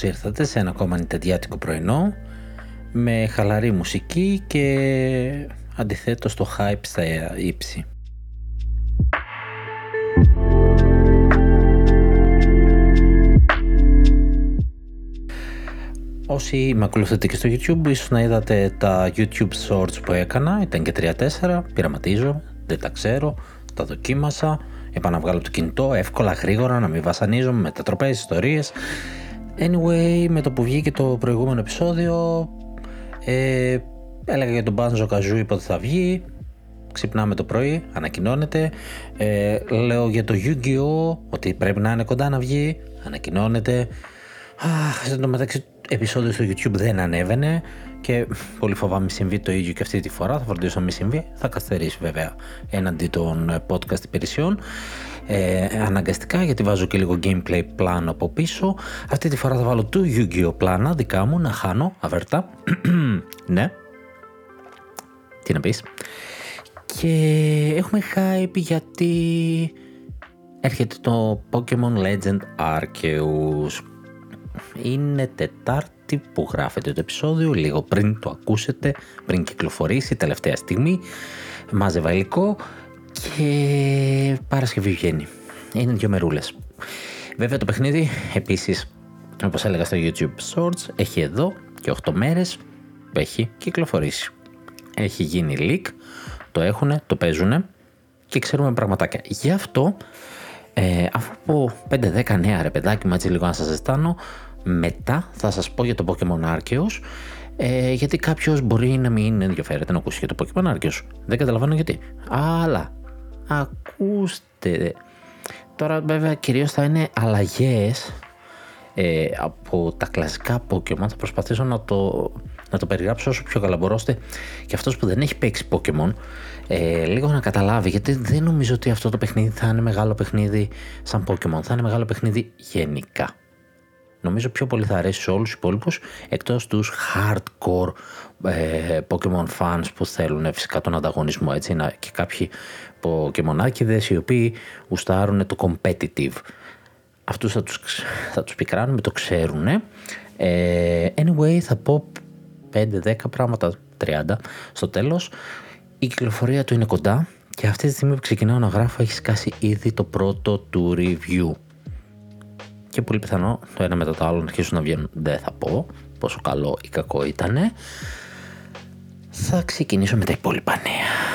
Καλώς ήρθατε σε ένα ακόμα νητεντιάτικο πρωινό με χαλαρή μουσική και αντιθέτως το hype στα ύψη. Όσοι με ακολουθείτε και στο YouTube, ίσως να είδατε τα YouTube Shorts που έκανα, ήταν και 3-4, πειραματίζω, δεν τα ξέρω, τα δοκίμασα, είπα να βγάλω το κινητό, εύκολα, γρήγορα, να μην βασανίζομαι, μετατροπές, ιστορίες. Anyway, με το που βγήκε το προηγούμενο επεισόδιο, ε, έλεγα για τον Banjo Kazooie πότε θα βγει, ξυπνάμε το πρωί, ανακοινώνεται. Ε, λέω για το Yu-Gi-Oh! ότι πρέπει να είναι κοντά να βγει, ανακοινώνεται. Αχ, εν τω μεταξύ επεισόδιο στο YouTube δεν ανέβαινε και πολύ φοβάμαι συμβεί το ίδιο και αυτή τη φορά. Θα φροντίσω να μην συμβεί. Θα καθυστερήσει βέβαια έναντι των podcast υπηρεσιών. Ε, αναγκαστικά γιατί βάζω και λίγο gameplay πλάνο από πίσω. Αυτή τη φορά θα βάλω του Yu-Gi-Oh! πλάνα δικά μου να χάνω αβέρτα. ναι. Τι να πεις. Και έχουμε hype γιατί έρχεται το Pokemon Legend Arceus είναι Τετάρτη που γράφεται το επεισόδιο, λίγο πριν το ακούσετε, πριν κυκλοφορήσει, τελευταία στιγμή. Μάζευα υλικό και Παρασκευή βγαίνει. Είναι δύο μερούλες. Βέβαια το παιχνίδι επίσης, όπως έλεγα στο YouTube Shorts, έχει εδώ και 8 μέρες που έχει κυκλοφορήσει. Έχει γίνει leak, το έχουν, το παίζουν και ξέρουμε πραγματάκια. Γι' αυτό, ε, αφού πω 5-10 νέα ρε παιδάκι μου έτσι λίγο να σας ζεστάνω, μετά θα σας πω για το Pokemon Arceus ε, γιατί κάποιος μπορεί να μην ενδιαφέρεται να ακούσει για το Pokemon Arceus. Δεν καταλαβαίνω γιατί. Αλλά ακούστε. Τώρα βέβαια κυρίως θα είναι αλλαγές ε, από τα κλασικά Pokemon. Θα προσπαθήσω να το, να το περιγράψω όσο πιο καλά μπορώ και αυτός που δεν έχει παίξει Pokemon ε, λίγο να καταλάβει γιατί δεν νομίζω ότι αυτό το παιχνίδι θα είναι μεγάλο παιχνίδι σαν Pokemon. Θα είναι μεγάλο παιχνίδι γενικά νομίζω πιο πολύ θα αρέσει σε όλους τους υπόλοιπους εκτός τους hardcore ε, Pokemon fans που θέλουν φυσικά τον ανταγωνισμό έτσι να, και κάποιοι Pokemon οι οποίοι γουστάρουν το competitive αυτούς θα τους, θα τους πικράνουμε, το ξέρουν ε, anyway θα πω 5-10 πράγματα 30 στο τέλος η κυκλοφορία του είναι κοντά και αυτή τη στιγμή που ξεκινάω να γράφω έχει σκάσει ήδη το πρώτο του review και πολύ πιθανό το ένα μετά το άλλο να αρχίσουν να βγαίνουν. Δεν θα πω πόσο καλό ή κακό ήταν. Θα ξεκινήσω με τα υπόλοιπα νέα.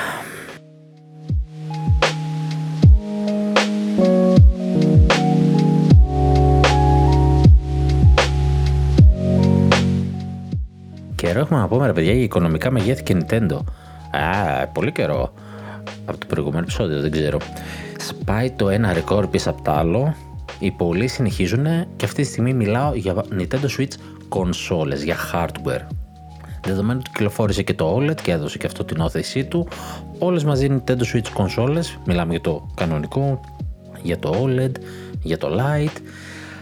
Καιρό έχουμε να πούμε ρε παιδιά για οικονομικά μεγέθη και Nintendo. Α, πολύ καιρό. Από το προηγούμενο επεισόδιο, δεν ξέρω. Σπάει το ένα ρεκόρ πίσω από το άλλο οι πολλοί συνεχίζουν και αυτή τη στιγμή μιλάω για Nintendo Switch κονσόλες, για hardware. Δεδομένου ότι κυκλοφόρησε και το OLED και έδωσε και αυτό την όθεσή του, όλες μαζί Nintendo Switch κονσόλες, μιλάμε για το κανονικό, για το OLED, για το Lite,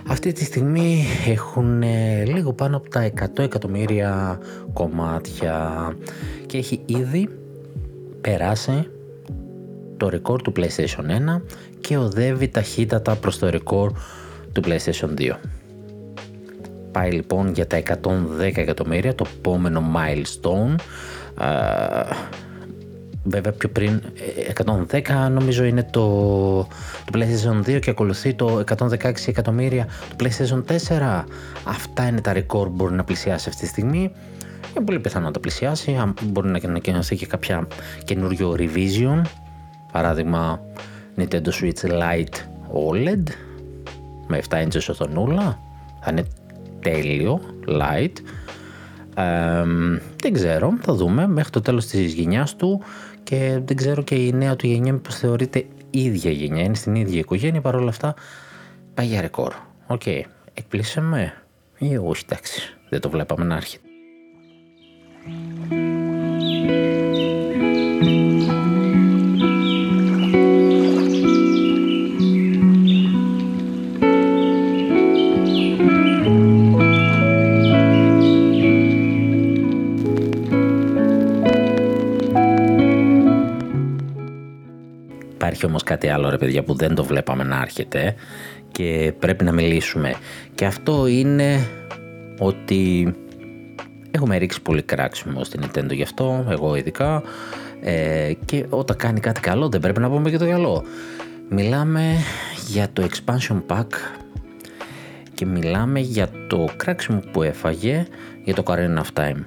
αυτή τη στιγμή έχουν λίγο πάνω από τα 100 εκατομμύρια κομμάτια. Και έχει ήδη περάσει το record του PlayStation 1 και οδεύει ταχύτατα προς το ρεκόρ του PlayStation 2. Πάει λοιπόν για τα 110 εκατομμύρια, το επόμενο milestone. βέβαια πιο πριν 110 ε, νομίζω είναι το, το PlayStation 2 και ακολουθεί το 116 εκατομμύρια του PlayStation 4. Αυτά είναι τα ρεκόρ που μπορεί να πλησιάσει αυτή τη στιγμή. Είναι πολύ πιθανό να τα πλησιάσει. Μπορεί να ανακοινωθεί και κάποια καινούριο revision. Παράδειγμα Nintendo Switch Lite OLED με 7 inches οθονούλα θα είναι τέλειο, light δεν ξέρω, θα δούμε μέχρι το τέλος της γενιάς του και δεν ξέρω και η νέα του γενιά μήπως θεωρείται ίδια γενιά, είναι στην ίδια οικογένεια, παρόλα αυτά πάει για ρεκόρ. OK, okay. εκπλήσαμε ή όχι, εντάξει, δεν το βλέπαμε να έρχεται. Υπάρχει όμως κάτι άλλο ρε παιδιά που δεν το βλέπαμε να έρχεται και πρέπει να μιλήσουμε. Και αυτό είναι ότι έχουμε ρίξει πολύ κράξιμο στην Nintendo γι' αυτό, εγώ ειδικά. Ε, και όταν κάνει κάτι καλό δεν πρέπει να πούμε και το καλό. Μιλάμε για το expansion pack και μιλάμε για το κράξιμο που έφαγε για το Carina of Time.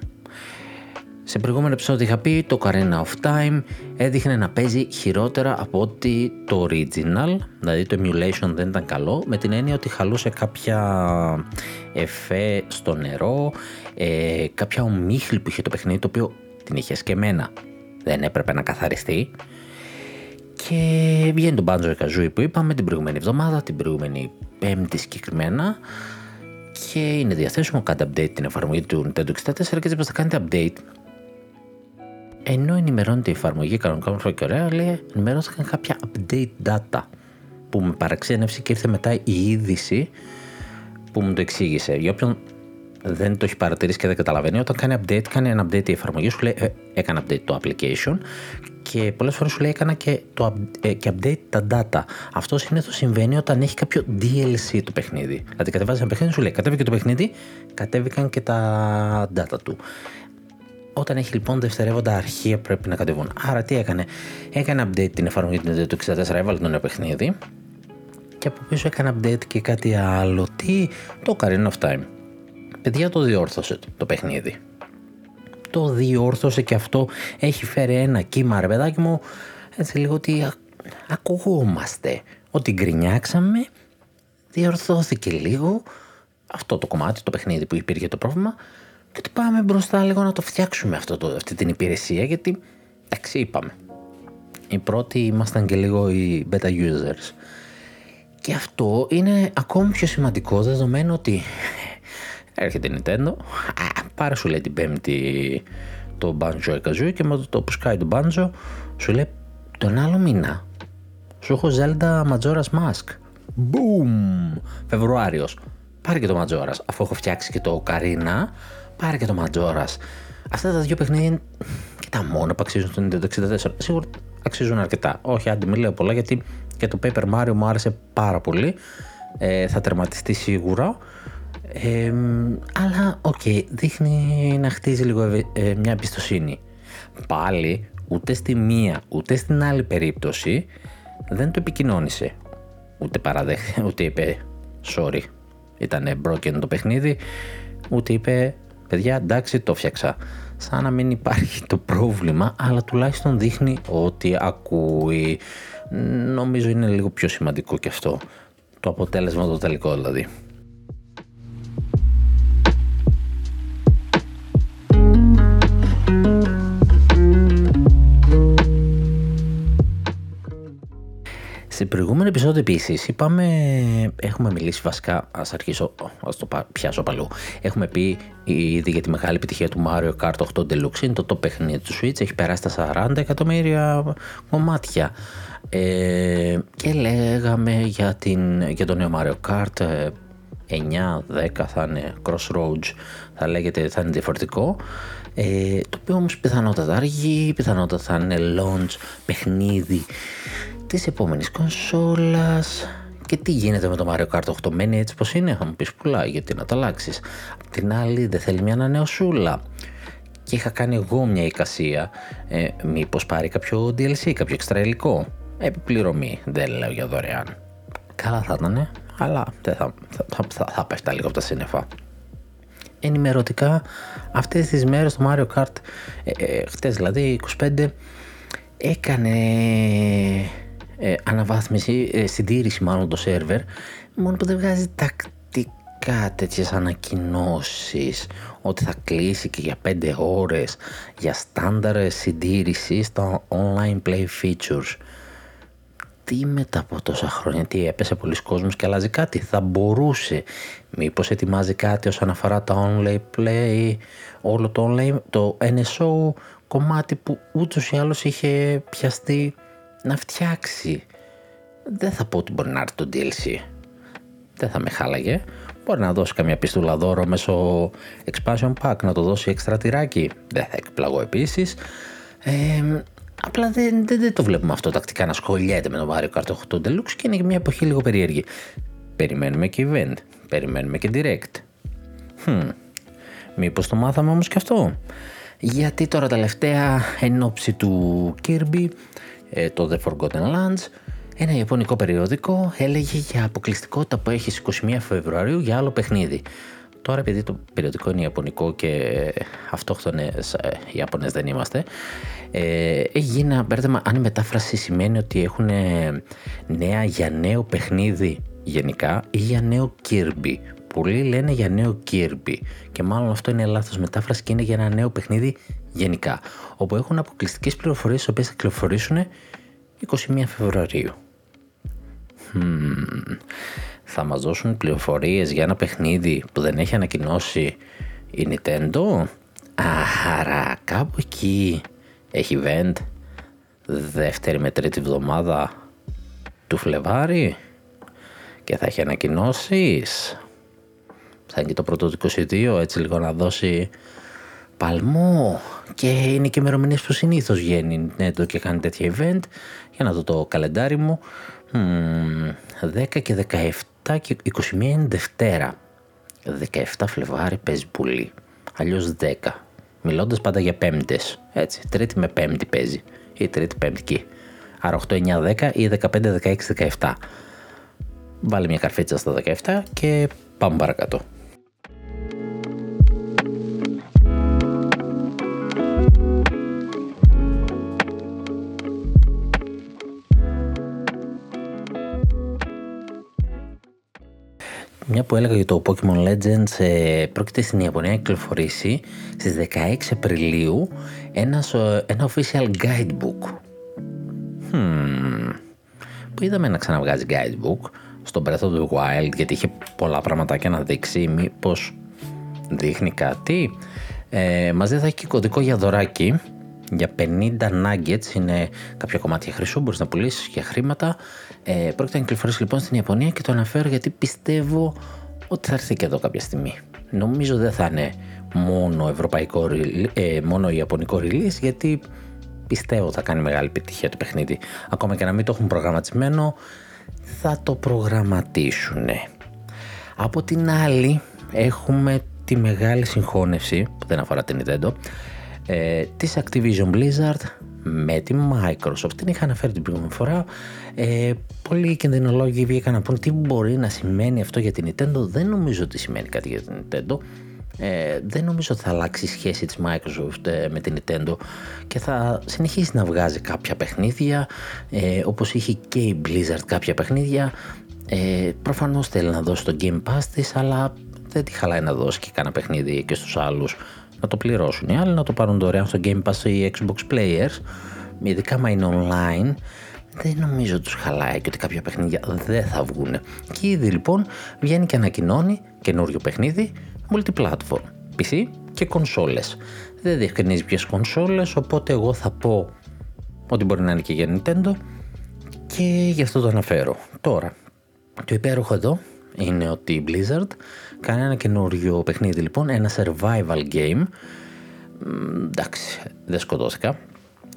Σε προηγούμενο επεισόδιο είχα πει το Carina of Time έδειχνε να παίζει χειρότερα από ότι το original, δηλαδή το emulation δεν ήταν καλό, με την έννοια ότι χαλούσε κάποια εφέ στο νερό, ε, κάποια ομίχλη που είχε το παιχνίδι, το οποίο την είχε σκεμμένα, δεν έπρεπε να καθαριστεί. Και βγαίνει το Banjo Kazooie που είπαμε την προηγούμενη εβδομάδα, την προηγούμενη πέμπτη συγκεκριμένα, και είναι διαθέσιμο, κάντε update την εφαρμογή του Nintendo 64 και έτσι θα κάνετε update ενώ ενημερώνεται η εφαρμογή κανονικά μου και ωραία, λέει ενημερώθηκαν κάποια update data που με παραξένευσε και ήρθε μετά η είδηση που μου το εξήγησε. Για όποιον δεν το έχει παρατηρήσει και δεν καταλαβαίνει, όταν κάνει update, κάνει ένα update η εφαρμογή, σου λέει ε, έκανα update το application και πολλές φορές σου λέει έκανα και, το, ε, και update τα data. Αυτό συνήθως συμβαίνει όταν έχει κάποιο DLC το παιχνίδι. Δηλαδή κατεβάζεις ένα παιχνίδι, σου λέει κατέβηκε το παιχνίδι, κατέβηκαν και τα data του. Όταν έχει λοιπόν δευτερεύοντα αρχεία πρέπει να κατεβούν. Άρα τι έκανε; Έκανε update την εφαρμογή του 64, έβαλε το νέο παιχνίδι και από πίσω έκανε update και κάτι άλλο. Τι, το Ocarina of Time. Παιδιά το διόρθωσε το παιχνίδι. Το διόρθωσε και αυτό έχει φέρει ένα κύμα ρε παιδάκι μου έτσι λίγο ότι ακουγόμαστε. Ότι γκρινιάξαμε, διορθώθηκε λίγο αυτό το κομμάτι, το παιχνίδι που υπήρχε το πρόβλημα και ότι πάμε μπροστά λίγο να το φτιάξουμε αυτό το, αυτή την υπηρεσία γιατί εντάξει είπαμε. Οι πρώτοι ήμασταν και λίγο οι beta users. Και αυτό είναι ακόμη πιο σημαντικό δεδομένου ότι έρχεται η Nintendo, α, πάρε σου λέει την πέμπτη το Banjo Kazooie και με το που σκάει το Banjo σου λέει τον άλλο μήνα σου έχω Zelda Majora's Mask. Boom! Φεβρουάριος. Πάρε και το Majora's αφού έχω φτιάξει και το Ocarina πάρε και το Ματζόρα. Αυτά τα δύο παιχνίδια είναι και τα μόνα που αξίζουν στο Nintendo 64. Σίγουρα αξίζουν αρκετά. Όχι, άντε μην λέω πολλά γιατί και το Paper Mario μου άρεσε πάρα πολύ. Ε, θα τερματιστεί σίγουρα. Ε, αλλά OK, okay, δείχνει να χτίζει λίγο ε, μια εμπιστοσύνη. Πάλι ούτε στη μία ούτε στην άλλη περίπτωση δεν το επικοινώνησε. Ούτε παραδέχθηκε, ούτε είπε sorry, ήταν broken το παιχνίδι, ούτε είπε παιδιά εντάξει το 'φτιαξα. Σαν να μην υπάρχει το πρόβλημα, αλλά τουλάχιστον δείχνει ότι ακούει. Νομίζω είναι λίγο πιο σημαντικό και αυτό. Το αποτέλεσμα το τελικό δηλαδή. Σε προηγούμενο επεισόδιο επίσης είπαμε, έχουμε μιλήσει βασικά, ας αρχίσω, ας το πιάσω παλού. Έχουμε πει ήδη για τη μεγάλη επιτυχία του Mario Kart 8 Deluxe, είναι το top παιχνίδι του Switch, έχει περάσει τα 40 εκατομμύρια κομμάτια. Ε, και λέγαμε για, την, για το νέο Mario Kart, 9, ε, 10 θα είναι Crossroads, θα λέγεται, θα είναι διαφορετικό. Ε, το οποίο όμως πιθανότατα αργεί, πιθανότατα θα είναι launch παιχνίδι της επόμενης κονσόλας. Και τι γίνεται με το Mario Kart 8 μένει έτσι πως είναι θα μου πεις πουλάει γιατί να το αλλάξεις. Απ' την άλλη δεν θέλει μια ανανεωσούλα. Και είχα κάνει εγώ μια εικασία ε, μήπως πάρει κάποιο DLC, κάποιο εξτρα υλικό. Επιπληρωμή, δεν λέω για δωρεάν. Καλά θα ήταν αλλά δεν θα, θα, θα, θα πέφτα λίγο από τα σύννεφα. Ενημερωτικά αυτές τις μέρες το Mario Kart ε, ε, χτες δηλαδή 25 έκανε ε, αναβάθμιση, ε, συντήρηση μάλλον το σερβερ, μόνο που δεν βγάζει τακτικά γενικά τέτοιες ανακοινώσεις ότι θα κλείσει και για 5 ώρες για στάνταρ συντήρηση στα online play features. Τι μετά από τόσα χρόνια, τι έπεσε πολλοί κόσμος και αλλάζει κάτι, θα μπορούσε. Μήπως ετοιμάζει κάτι όσον αφορά τα online play, όλο το online, το NSO κομμάτι που ούτως ή άλλως είχε πιαστεί να φτιάξει. Δεν θα πω ότι μπορεί να έρθει το DLC. Δεν θα με χάλαγε. Μπορεί να δώσει καμιά πιστούλα δώρο μέσω expansion pack, να το δώσει έξτρα τυράκι. Δεν θα εκπλαγώ επίσης. Ε, Απλά δεν, δεν, δεν, το βλέπουμε αυτό τακτικά να σχολιέται με το Mario Kart 8 Deluxe και είναι μια εποχή λίγο περίεργη. Περιμένουμε και event, περιμένουμε και direct. Hm. Μήπως το μάθαμε όμως και αυτό. Γιατί τώρα τελευταία εν ώψη του Kirby, ε, το The Forgotten Lands, ένα ιαπωνικό περιοδικό έλεγε για αποκλειστικότητα που έχει στις 21 Φεβρουαρίου για άλλο παιχνίδι. Τώρα επειδή το περιοδικό είναι ιαπωνικό και αυτόχθονες ε, Ιαπωνές δεν είμαστε, ε, έχει γίνει ένα μπέρδεμα αν η μετάφραση σημαίνει ότι έχουν νέα για νέο παιχνίδι γενικά ή για νέο Kirby. Πολλοί λένε για νέο Kirby και μάλλον αυτό είναι λάθος μετάφραση και είναι για ένα νέο παιχνίδι γενικά. Όπου έχουν αποκλειστικές πληροφορίες τις οποίες θα κυκλοφορήσουν 21 Φεβρουαρίου. Hmm. Θα μας δώσουν πληροφορίες για ένα παιχνίδι που δεν έχει ανακοινώσει η Nintendo; Άρα κάπου εκεί έχει event δεύτερη με τρίτη εβδομάδα του Φλεβάρι και θα έχει ανακοινώσεις. Θα είναι και το πρώτο του 22 έτσι λίγο να δώσει παλμό και είναι και ημερομηνίες που συνήθως βγαίνει το και κάνει τέτοια event για να δω το καλεντάρι μου 10 και 17 και 21 είναι Δευτέρα 17 Φλεβάρι παίζει πολύ αλλιώς 10 Μιλώντας πάντα για πέμπτες. Έτσι, τρίτη με πέμπτη παίζει. Ή τρίτη πέμπτη Άρα 8, 9, 10 ή 15, 16, 17. Βάλει μια καρφίτσα στα 17 και πάμε παρακάτω. Μια που έλεγα για το Pokemon Legends ε, πρόκειται στην Ιαπωνία να κυκλοφορήσει στις 16 Απριλίου ένας, ένα official guidebook. Hmm. Που είδαμε να ξαναβγάζει guidebook στο Breath of the Wild γιατί είχε πολλά πραγματάκια να δείξει μήπως δείχνει κάτι. Ε, μαζί θα έχει και κωδικό για δωράκι για 50 nuggets είναι κάποια κομμάτια χρυσού, μπορείς να πουλήσεις για χρήματα. Ε, πρόκειται να κυκλοφορήσει λοιπόν στην Ιαπωνία και το αναφέρω γιατί πιστεύω ότι θα έρθει και εδώ κάποια στιγμή. Νομίζω δεν θα είναι μόνο, ευρωπαϊκό, ε, μόνο ιαπωνικό release γιατί πιστεύω θα κάνει μεγάλη επιτυχία το παιχνίδι. Ακόμα και να μην το έχουν προγραμματισμένο θα το προγραμματίσουν. Από την άλλη έχουμε τη μεγάλη συγχώνευση που δεν αφορά την Nintendo ε, της Activision Blizzard με τη Microsoft. Την είχα αναφέρει την προηγούμενη φορά. Ε, πολλοί κινδυνολόγοι βγήκαν να πούν τι μπορεί να σημαίνει αυτό για την Nintendo. Δεν νομίζω ότι σημαίνει κάτι για την Nintendo. Ε, δεν νομίζω ότι θα αλλάξει η σχέση της Microsoft ε, με την Nintendo και θα συνεχίσει να βγάζει κάποια παιχνίδια ε, όπως είχε και η Blizzard κάποια παιχνίδια ε, προφανώς θέλει να δώσει το Game Pass της αλλά δεν τη χαλάει να δώσει και κανένα παιχνίδι και στους άλλους να το πληρώσουν. Οι άλλοι να το πάρουν δωρεάν στο Game Pass ή Xbox Players, ειδικά μα είναι online, δεν νομίζω τους χαλάει και ότι κάποια παιχνίδια δεν θα βγουν. Και ήδη λοιπόν βγαίνει και ανακοινώνει καινούριο παιχνίδι multiplatform, PC και κονσόλες. Δεν διευκρινίζει ποιες κονσόλες, οπότε εγώ θα πω ότι μπορεί να είναι και για Nintendo και γι' αυτό το αναφέρω. Τώρα, το υπέροχο εδώ είναι ότι η Blizzard κάνει ένα καινούριο παιχνίδι λοιπόν, ένα survival game. Εντάξει, δεν σκοτώθηκα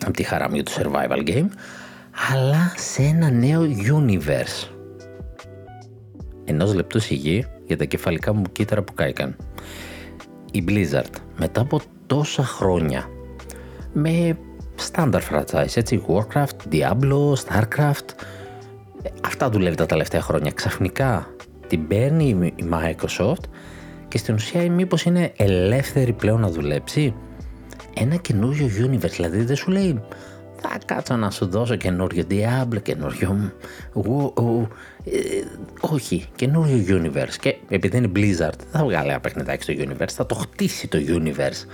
από τη χαρά μου για το survival game, αλλά σε ένα νέο universe. Ενός λεπτού σιγή για τα κεφαλικά μου κύτταρα που κάηκαν. Η Blizzard μετά από τόσα χρόνια με standard franchise, έτσι, Warcraft, Diablo, Starcraft, αυτά δουλεύει τα τελευταία χρόνια. Ξαφνικά την παίρνει η Microsoft και στην ουσία μήπως είναι ελεύθερη πλέον να δουλέψει ένα καινούριο universe, δηλαδή δεν σου λέει θα κάτσω να σου δώσω καινούριο Diablo, καινούριο... Ε, όχι, καινούριο Universe. Και επειδή είναι Blizzard, δεν θα βγάλει ένα παιχνιδάκι στο Universe, θα το χτίσει το Universe.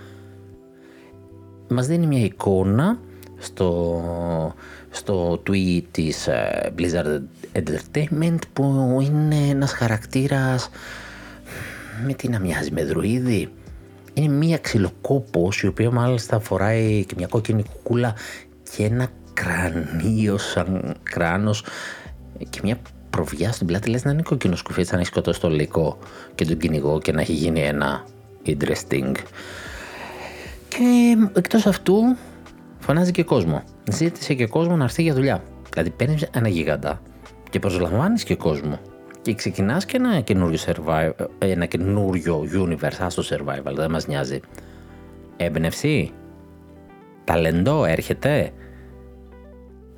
Μας δίνει μια εικόνα στο, στο tweet της uh, Blizzard Entertainment που είναι ένας χαρακτήρας με τι να μοιάζει με δρουίδι. Είναι μία ξυλοκόπος η οποία μάλιστα φοράει και μια κόκκινη κουκούλα και ένα κρανίο σαν κράνος και μια προβιά στην πλάτη. Λες να είναι κόκκινος σκουφί να έχει σκοτώσει το λύκο και τον κυνηγό και να έχει γίνει ένα interesting. Και εκτός αυτού φωνάζει και κόσμο ζήτησε και κόσμο να έρθει για δουλειά δηλαδή παίρνεις ένα γίγαντα και προσλαμβάνεις και κόσμο και ξεκινάς και ένα καινούριο survival, ένα καινούριο universe, άστο survival, δεν μας νοιάζει. Έμπνευση, ταλεντό έρχεται.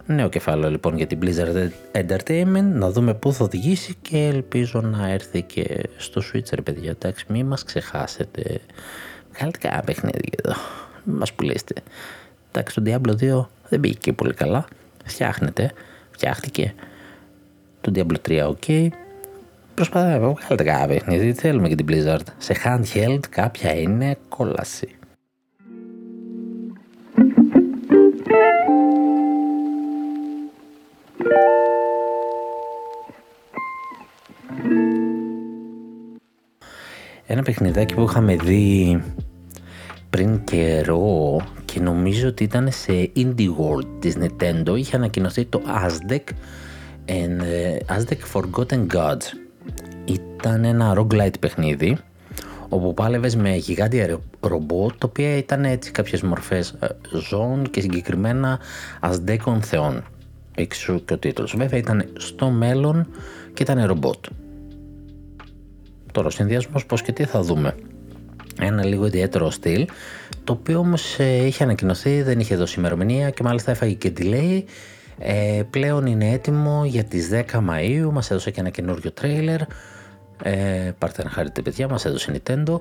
Νέο κεφάλαιο λοιπόν για την Blizzard Entertainment, να δούμε πού θα οδηγήσει και ελπίζω να έρθει και στο Switch ρε παιδιά, εντάξει μην μας ξεχάσετε. Βγάλετε κανένα παιχνίδι εδώ, μας πουλήσετε. Εντάξει το Diablo 2 δεν πήγε και πολύ καλά, φτιάχνεται, φτιάχτηκε. Το Diablo 3 ok, Προσπαθάμε, βγάλετε κάποια παιχνίδι, θέλουμε και την Blizzard. Σε handheld κάποια είναι κόλαση. Ένα παιχνιδάκι που είχαμε δει πριν καιρό και νομίζω ότι ήταν σε Indie World της Nintendo. Είχε ανακοινωθεί το Aztec and uh, Aztec Forgotten Gods. Ήταν ένα roguelite παιχνίδι όπου πάλευες με γιγάντια ρομπότ τα οποία ήταν έτσι κάποιες μορφές ε, ζώων και συγκεκριμένα ασδέκων θεών εξού και ο τίτλος. Βέβαια ήταν στο μέλλον και ήταν ρομπότ. Τώρα ο συνδυασμός πως και τι θα δούμε. Ένα λίγο ιδιαίτερο στυλ το οποίο όμως ε, είχε ανακοινωθεί δεν είχε δώσει ημερομηνία και μάλιστα έφαγε και delay ε, πλέον είναι έτοιμο για τις 10 Μαΐου μας έδωσε και ένα καινούριο τρέιλερ ε, πάρτε να χαρείτε παιδιά, μας έδωσε Nintendo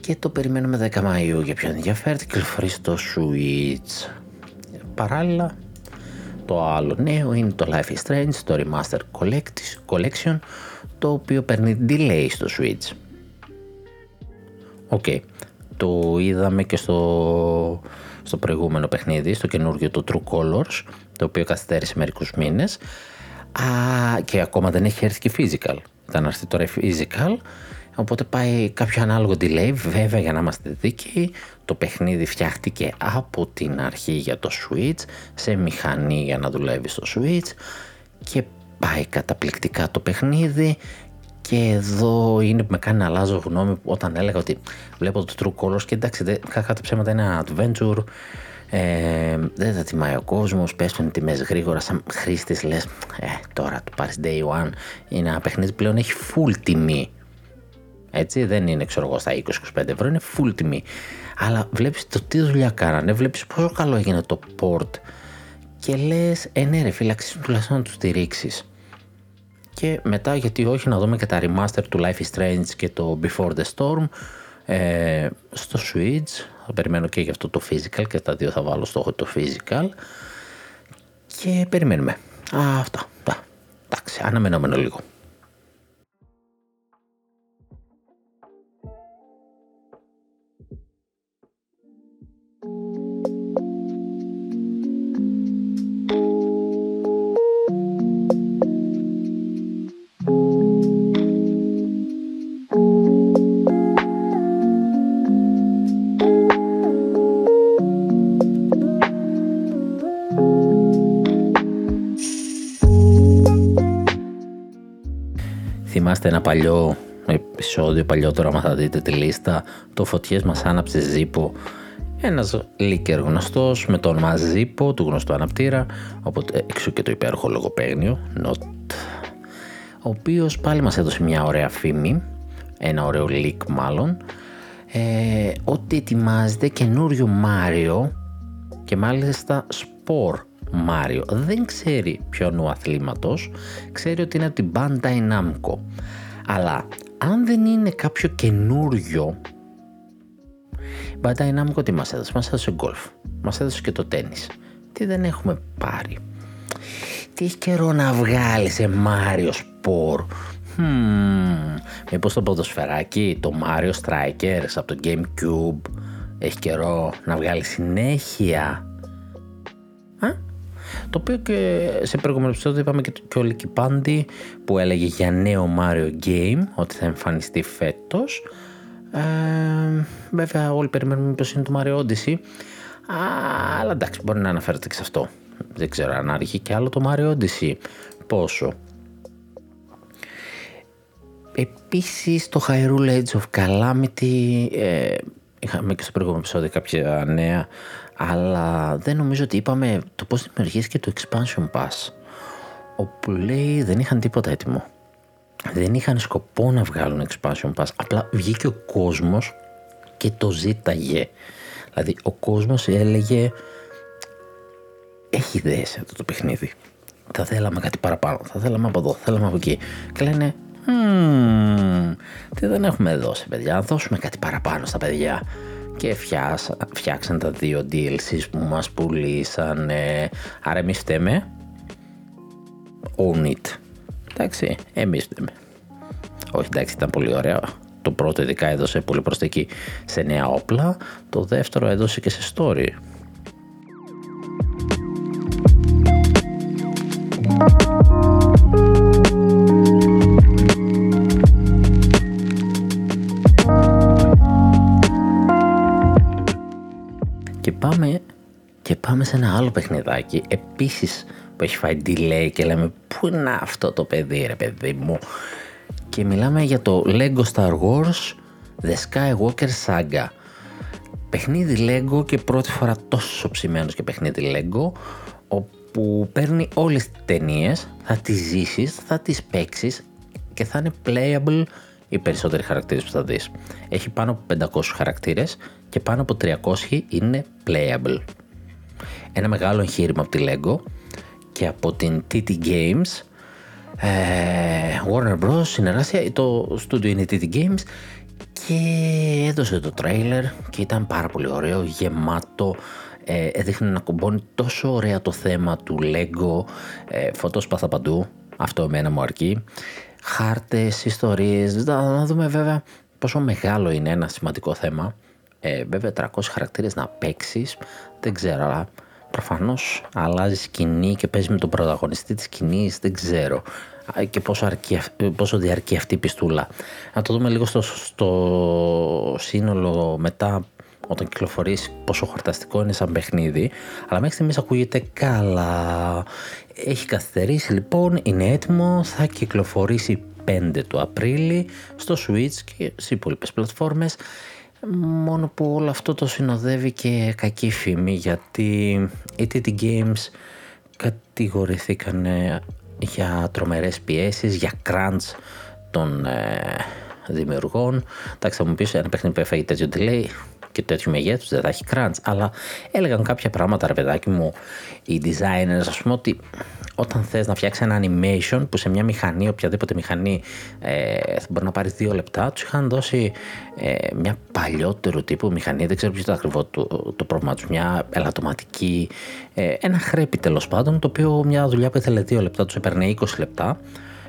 και το περιμένουμε 10 Μαΐου για ποιον ενδιαφέρεται κυκλοφορεί στο Switch. Παράλληλα, το άλλο νέο είναι το Life is Strange, το Remaster Collection, το οποίο παίρνει delay στο Switch. OK, okay. Το είδαμε και στο, στο προηγούμενο παιχνίδι, στο καινούργιο το True Colors, το οποίο καθυστέρησε μερικούς μήνες. Α, και ακόμα δεν έχει έρθει και physical. Ήταν να έρθει τώρα physical οπότε πάει κάποιο ανάλογο delay βέβαια για να είμαστε δίκαιοι. Το παιχνίδι φτιάχτηκε από την αρχή για το Switch σε μηχανή για να δουλεύει στο Switch και πάει καταπληκτικά το παιχνίδι και εδώ είναι που με κάνει να αλλάζω γνώμη όταν έλεγα ότι βλέπω το True Colors και εντάξει κακά τα ψέματα είναι ένα adventure ε, δεν θα τιμάει ο κόσμος, πέφτουν τιμές γρήγορα. Σαν χρήστης λες, ε, τώρα το πάρεις day one. Είναι ένα παιχνίδι πλέον έχει full τιμή. Έτσι, δεν είναι ξέρω εγώ στα 20-25 ευρώ, είναι full τιμή. Αλλά βλέπεις το τι δουλειά κάνανε, βλέπεις πόσο καλό έγινε το port και λες, ε, ναι, ρε φίλε, αξίζει τουλάχιστον να τους στηρίξεις. Και μετά, γιατί όχι, να δούμε και τα remaster του Life is Strange και το Before the Storm ε, στο Switch θα περιμένω και για αυτό το physical και τα δύο θα βάλω στο το physical και περιμένουμε. Α, αυτά. Εντάξει, αναμενόμενο λίγο. Θυμάστε ένα παλιό επεισόδιο παλιότερο, άμα θα δείτε τη λίστα, το φωτιές μας άναψε Ζήπο, ένας λίκερ γνωστός με το όνομα Ζήπο, του γνωστού αναπτήρα, οπότε έξω και το υπέροχο λογοπαίγνιο, Not, ο οποίος πάλι μας έδωσε μια ωραία φήμη, ένα ωραίο leak μάλλον, ε, ότι ετοιμάζεται καινούριο Μάριο και μάλιστα σπορ Μάριο δεν ξέρει ποιον ο αθλήματος, ξέρει ότι είναι από την Bandai Namco. Αλλά αν δεν είναι κάποιο καινούριο, η Bandai Namco τι μας έδωσε, μας έδωσε γκολφ, μας έδωσε και το τένις. Τι δεν έχουμε πάρει. Τι έχει καιρό να βγάλει σε Mario Sport. Hmm, μήπως το ποδοσφαιράκι, το Mario Strikers από το Gamecube έχει καιρό να βγάλει συνέχεια; Α; Το οποίο και σε προηγούμενο επεισόδιο είπαμε και, και ο Λίκη Πάντη που έλεγε για νέο Mario Game ότι θα εμφανιστεί φέτος. Ε, βέβαια όλοι περιμένουμε πως είναι το Mario Odyssey. Αλλά εντάξει μπορεί να αναφέρεται και σε αυτό. Δεν ξέρω αν άρχει και άλλο το Mario Odyssey. Πόσο. Επίσης το Hyrule Age of Calamity ε, είχαμε και στο προηγούμενο επεισόδιο κάποια νέα αλλά δεν νομίζω ότι είπαμε το πώς δημιουργήθηκε το Expansion Pass όπου λέει δεν είχαν τίποτα έτοιμο. Δεν είχαν σκοπό να βγάλουν Expansion Pass. Απλά βγήκε ο κόσμος και το ζήταγε. Δηλαδή ο κόσμος έλεγε έχει ιδέες αυτό το παιχνίδι. Θα θέλαμε κάτι παραπάνω, θα θέλαμε από εδώ, θα θέλαμε από εκεί και λένε Hmm, τι δεν έχουμε δώσει παιδιά, δώσουμε κάτι παραπάνω στα παιδιά και φτιάξαν τα δύο DLCs που μας πουλήσαν άρα εμείς φταίμε. Own it. Εντάξει εμείς φταίμε. Όχι εντάξει ήταν πολύ ωραίο. Το πρώτο ειδικά έδωσε πολύ προσθήκη σε νέα όπλα. Το δεύτερο έδωσε και σε story πάμε και πάμε σε ένα άλλο παιχνιδάκι επίσης που έχει φάει delay και λέμε πού είναι αυτό το παιδί ρε παιδί μου; Και μιλάμε για το Lego Star Wars The Skywalker Saga παιχνίδι Lego και πρώτη φορά τόσο ψημένος και παιχνίδι Lego όπου παίρνει όλες τις ταινίες, θα τις ζήσεις, θα τις παίξεις και θα είναι playable οι περισσότεροι χαρακτήρες που θα δεις. Έχει πάνω από 500 χαρακτήρες και πάνω από 300 είναι playable. Ένα μεγάλο εγχείρημα από τη LEGO και από την TT Games. Ε, Warner Bros. συνεργασία, το studio είναι TT Games και έδωσε το τρέιλερ και ήταν πάρα πολύ ωραίο, γεμάτο. Ε, έδειχνε να κουμπώνει τόσο ωραία το θέμα του Lego. Ε, φωτόσπαθα παντού. Αυτό εμένα μου αρκεί. Χάρτες, ιστορίες να δούμε βέβαια πόσο μεγάλο είναι ένα σημαντικό θέμα ε, βέβαια 300 χαρακτήρες να παίξεις, δεν ξέρω, αλλά προφανώς αλλάζεις σκηνή και παίζεις με τον πρωταγωνιστή της σκηνής, δεν ξέρω. Και πόσο, αρκεί, πόσο διαρκεί αυτή η πιστούλα. Να το δούμε λίγο στο, στο σύνολο μετά όταν κυκλοφορήσει πόσο χορταστικό είναι σαν παιχνίδι. Αλλά μέχρι στιγμής ακούγεται καλά. Έχει καθυστερήσει λοιπόν είναι έτοιμο θα κυκλοφορήσει 5 του Απρίλη στο Switch και σε υπόλοιπες πλατφόρμες Μόνο που όλο αυτό το συνοδεύει και κακή φήμη γιατί οι TT Games κατηγορηθήκαν για τρομερές πιέσεις, για crunch των ε, δημιουργών. Εντάξει θα μου πεις ένα παιχνίδι που έφαγε τέτοιο delay και τέτοιου μεγέθους δεν θα έχει crunch. Αλλά έλεγαν κάποια πράγματα, ρε παιδάκι μου, οι designers, ας πούμε, ότι όταν θες να φτιάξεις ένα animation που σε μια μηχανή, οποιαδήποτε μηχανή, ε, μπορεί να πάρεις δύο λεπτά, τους είχαν δώσει ε, μια παλιότερου τύπου μηχανή, δεν ξέρω ποιο ήταν ακριβώς το, το πρόβλημα τους, μια ελαττωματική, ε, ένα χρέπι τέλος πάντων, το οποίο μια δουλειά που ήθελε δύο λεπτά τους έπαιρνε 20 λεπτά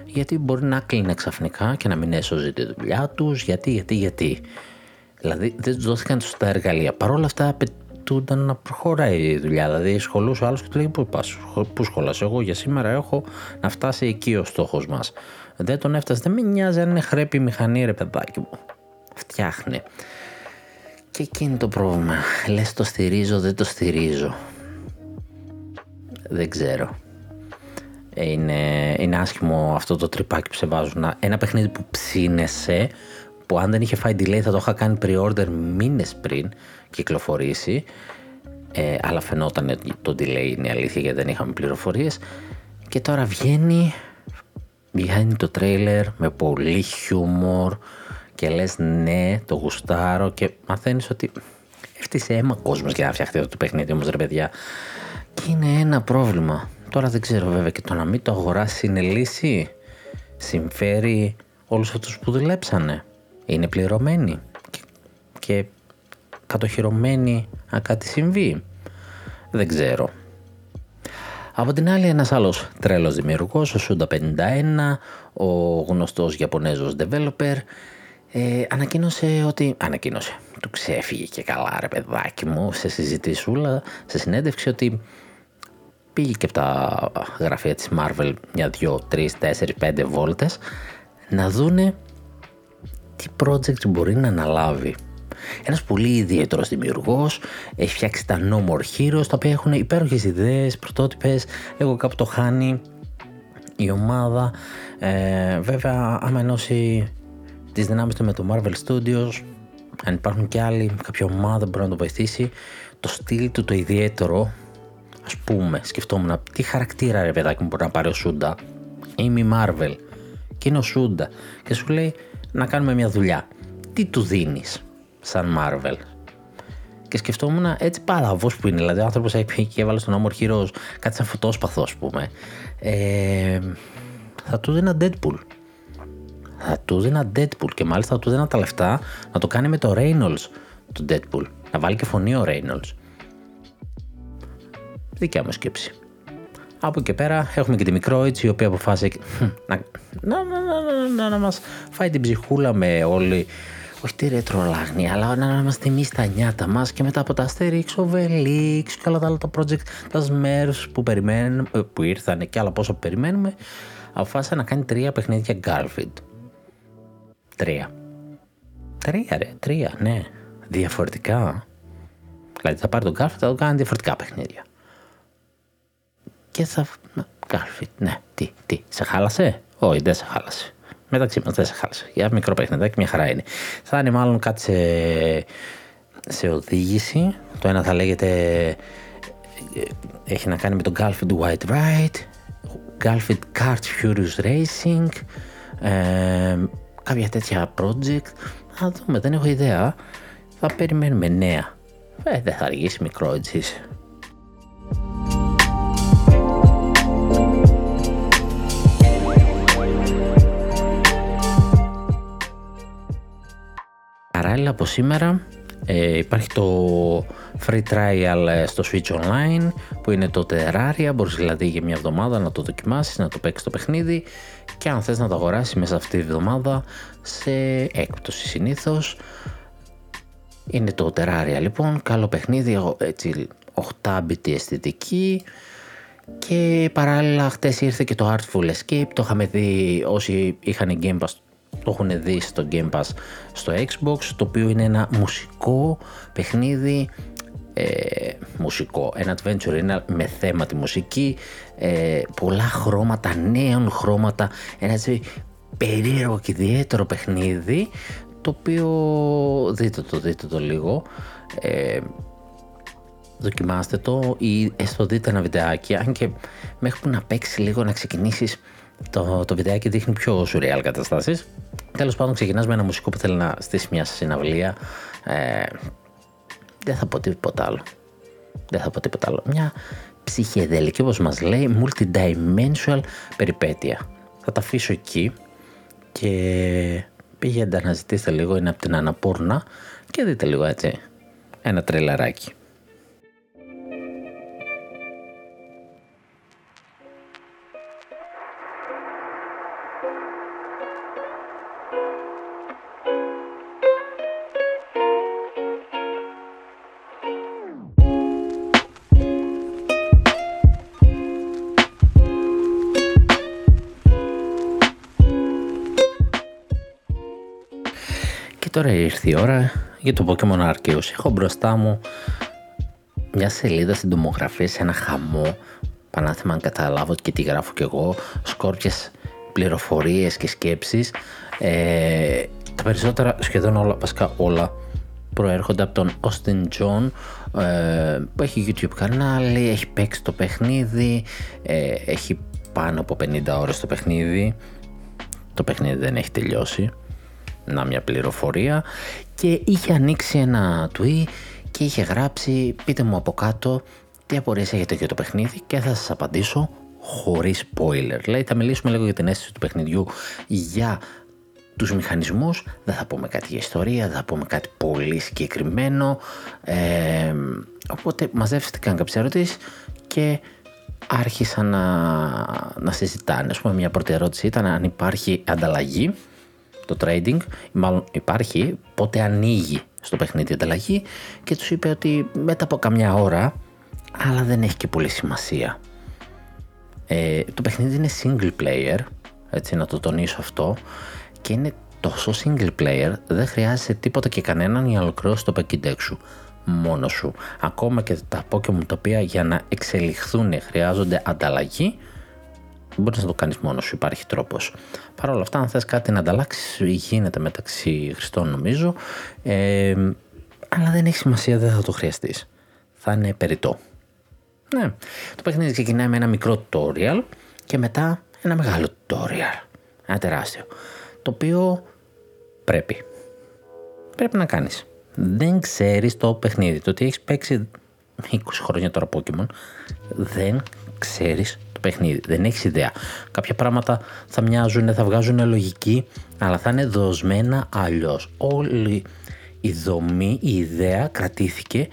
γιατί μπορεί να κλείνει ξαφνικά και να μην έσωζει τη δουλειά τους, γιατί, γιατί, γιατί. Δηλαδή δεν τους δόθηκαν σωστά εργαλεία. Παρ' όλα αυτά απαιτούνταν να προχωράει η δουλειά. Δηλαδή σχολούσε ο άλλος και του λέει: Πού πας, Πού σχολάς, Εγώ για σήμερα έχω να φτάσει εκεί ο στόχος μας. Δεν τον έφτασε, δεν με νοιάζει αν είναι χρέπη η μηχανή, ρε παιδάκι μου. Φτιάχνε. Και εκείνη το πρόβλημα. Λες το στηρίζω, δεν το στηρίζω. Δεν ξέρω. Είναι, είναι άσχημο αυτό το τρυπάκι που σε βάζουν. Ένα παιχνίδι που ψήνεσαι που αν δεν είχε φάει delay θα το είχα κάνει pre-order μήνες πριν κυκλοφορήσει. Ε, αλλά φαινόταν ότι το delay είναι αλήθεια γιατί δεν είχαμε πληροφορίες. Και τώρα βγαίνει βγαίνει το τρέιλερ με πολύ χιούμορ και λες ναι το γουστάρω και μαθαίνεις ότι έφτιασε αίμα κόσμος για να φτιαχτεί αυτό το παιχνίδι όμως ρε παιδιά. Και είναι ένα πρόβλημα. Τώρα δεν ξέρω βέβαια και το να μην το αγοράσει είναι λύση. Συμφέρει όλους αυτούς που δουλέψανε. Είναι πληρωμένοι. Και κατοχυρωμένοι αν κάτι συμβεί. Δεν ξέρω. Από την άλλη ένας άλλος τρέλος δημιουργός, ο Suda 51, ο γνωστός Ιαπωνέζος developer, ε, ανακοίνωσε ότι... Ανακοίνωσε. Του ξέφυγε και καλά ρε παιδάκι μου σε συζητησούλα, σε συνέντευξη ότι πήγε και από τα γραφεία της Marvel μια, δυο, τρεις, τέσσερις, πέντε βόλτες να δούνε τι project μπορεί να αναλάβει. Ένας πολύ ιδιαίτερος δημιουργός, έχει φτιάξει τα No More Heroes, τα οποία έχουν υπέροχες ιδέες, πρωτότυπες, εγώ κάπου το χάνει η ομάδα. Ε, βέβαια, άμα ενώσει τις δυνάμεις του με το Marvel Studios, αν υπάρχουν και άλλοι, κάποια ομάδα μπορεί να το βοηθήσει, το στυλ του το ιδιαίτερο, ας πούμε, σκεφτόμουν τι χαρακτήρα ρε παιδάκι μου μπορεί να πάρει ο Σούντα, είμαι η Marvel και είναι ο Σούντα και σου λέει να κάνουμε μια δουλειά. Τι του δίνεις; Σαν Marvel. Και σκεφτόμουν έτσι παραβό που είναι. Δηλαδή, ο άνθρωπος έχει και έβαλε στον Amor Heroes κάτι σαν φωτόσπαθο, ας πούμε. Ε, θα του δίνα Deadpool. Θα του δίνα Deadpool και μάλιστα θα του δίνα τα λεφτά να το κάνει με το Reynolds του Deadpool. Να βάλει και φωνή ο Reynolds. Δικιά μου σκέψη. Από εκεί πέρα έχουμε και τη Μικρόιτς η οποία αποφάσισε να, να, να, να, να μας φάει την ψυχούλα με όλη όχι τη ρετρολάγνη, αλλά να, να μας θυμίσει τα νιάτα μας και μετά από τα Asterix, ο Velix και όλα τα άλλα τα project, τα Smurfs που, περιμένουμε, που ήρθαν και άλλα πόσο περιμένουμε, αποφάσισε να κάνει τρία παιχνίδια Garfield. Τρία. Τρία ρε, τρία, ναι. Διαφορετικά. Δηλαδή θα πάρει τον Garfield, θα το κάνει διαφορετικά παιχνίδια και θα... Garfield, ναι, τι, τι, σε χάλασε; Όχι, δεν σε χάλασε. Μεταξύ μας δεν σε χάλασε. Για μικρό παιχνιδάκι, μια χαρά είναι. Θα είναι μάλλον κάτι σε, σε οδήγηση. Το ένα θα λέγεται. Ε, έχει να κάνει με το Garfield White Ride, Garfield Kart Furious Racing, ε, κάποια τέτοια project. Θα δούμε, δεν έχω ιδέα. Θα περιμένουμε νέα. Ε, δεν θα αργήσει μικρό έτσι. Παράλληλα από σήμερα. Ε, υπάρχει το free trial ε, στο Switch Online που είναι το Terraria, μπορείς δηλαδή για μια εβδομάδα να το δοκιμάσεις, να το παίξεις το παιχνίδι και αν θες να το αγοράσεις μέσα αυτή τη εβδομάδα σε έκπτωση συνήθως. Είναι το Terraria λοιπόν, καλό παιχνίδι, έτσι 8-bit αισθητική. Και παράλληλα χτες ήρθε και το Artful Escape, το είχαμε δει όσοι είχαν Game Pass το έχουν δει στο Game Pass στο Xbox, το οποίο είναι ένα μουσικό παιχνίδι, ε, μουσικό, ένα adventure είναι με θέμα τη μουσική, ε, πολλά χρώματα, νέων χρώματα, ένα έτσι περίεργο και ιδιαίτερο παιχνίδι, το οποίο δείτε το, δείτε το λίγο, ε, δοκιμάστε το ή έστω δείτε ένα βιντεάκι, αν και μέχρι που να παίξει λίγο να ξεκινήσεις το, το βιντεάκι δείχνει πιο σουρεάλ καταστάσεις. Τέλος πάντων, ξεκινάς με ένα μουσικό που θέλει να στήσει μια συναυλία. Ε, δεν θα πω τίποτα άλλο. Δεν θα πω τίποτα άλλο. Μια ψυχεδελική, όπως μας λέει, multidimensional περιπέτεια. Θα τα αφήσω εκεί και πήγαινε να ζητήσετε λίγο, είναι από την Αναπούρνα και δείτε λίγο έτσι ένα τρελαράκι. Τώρα ήρθε η ώρα για το Pokemon Arceus. Έχω μπροστά μου μια σελίδα στην τομογραφία σε ένα χαμό. Πανάθεμα αν καταλάβω και τι γράφω κι εγώ. Σκόρπιες πληροφορίες και σκέψεις. Ε, τα περισσότερα, σχεδόν όλα, βασικά όλα, προέρχονται από τον Austin John ε, που έχει YouTube κανάλι, έχει παίξει το παιχνίδι, ε, έχει πάνω από 50 ώρες το παιχνίδι. Το παιχνίδι δεν έχει τελειώσει να μια πληροφορία και είχε ανοίξει ένα tweet και είχε γράψει πείτε μου από κάτω τι απορίες έχετε για το παιχνίδι και θα σας απαντήσω χωρίς spoiler. Λέει θα μιλήσουμε λίγο για την αίσθηση του παιχνιδιού για τους μηχανισμούς, δεν θα πούμε κάτι για ιστορία, δεν θα πούμε κάτι πολύ συγκεκριμένο. Ε, οπότε μαζεύτηκαν κάποιες ερωτήσεις και άρχισαν να, να συζητάνε. Ας πούμε, μια πρώτη ερώτηση ήταν αν υπάρχει ανταλλαγή, το trading, μάλλον υπάρχει, πότε ανοίγει στο παιχνίδι ανταλλαγή και τους είπε ότι μετά από καμιά ώρα, αλλά δεν έχει και πολύ σημασία. Ε, το παιχνίδι είναι single player, έτσι να το τονίσω αυτό, και είναι τόσο single player, δεν χρειάζεται τίποτα και κανέναν για να ολοκληρώσεις το Pokédex σου μόνος σου. Ακόμα και τα Pokémon τα οποία για να εξελιχθούν χρειάζονται ανταλλαγή, μπορείς να το κάνεις μόνος σου, υπάρχει τρόπος. Παρ' όλα αυτά, αν θες κάτι να ανταλλάξεις, γίνεται μεταξύ χρηστών νομίζω. Ε, αλλά δεν έχει σημασία, δεν θα το χρειαστείς. Θα είναι περιττό. Ναι. Το παιχνίδι ξεκινάει με ένα μικρό tutorial και μετά ένα μεγάλο tutorial. Ένα τεράστιο. Το οποίο πρέπει. Πρέπει να κάνεις. Δεν ξέρεις το παιχνίδι. Το ότι έχεις παίξει 20 χρόνια τώρα Pokemon, δεν ξέρεις το παιχνίδι. Δεν έχεις ιδέα. Κάποια πράγματα θα μοιάζουν, θα βγάζουν λογική, αλλά θα είναι δοσμένα αλλιώς. Όλη η δομή, η ιδέα κρατήθηκε,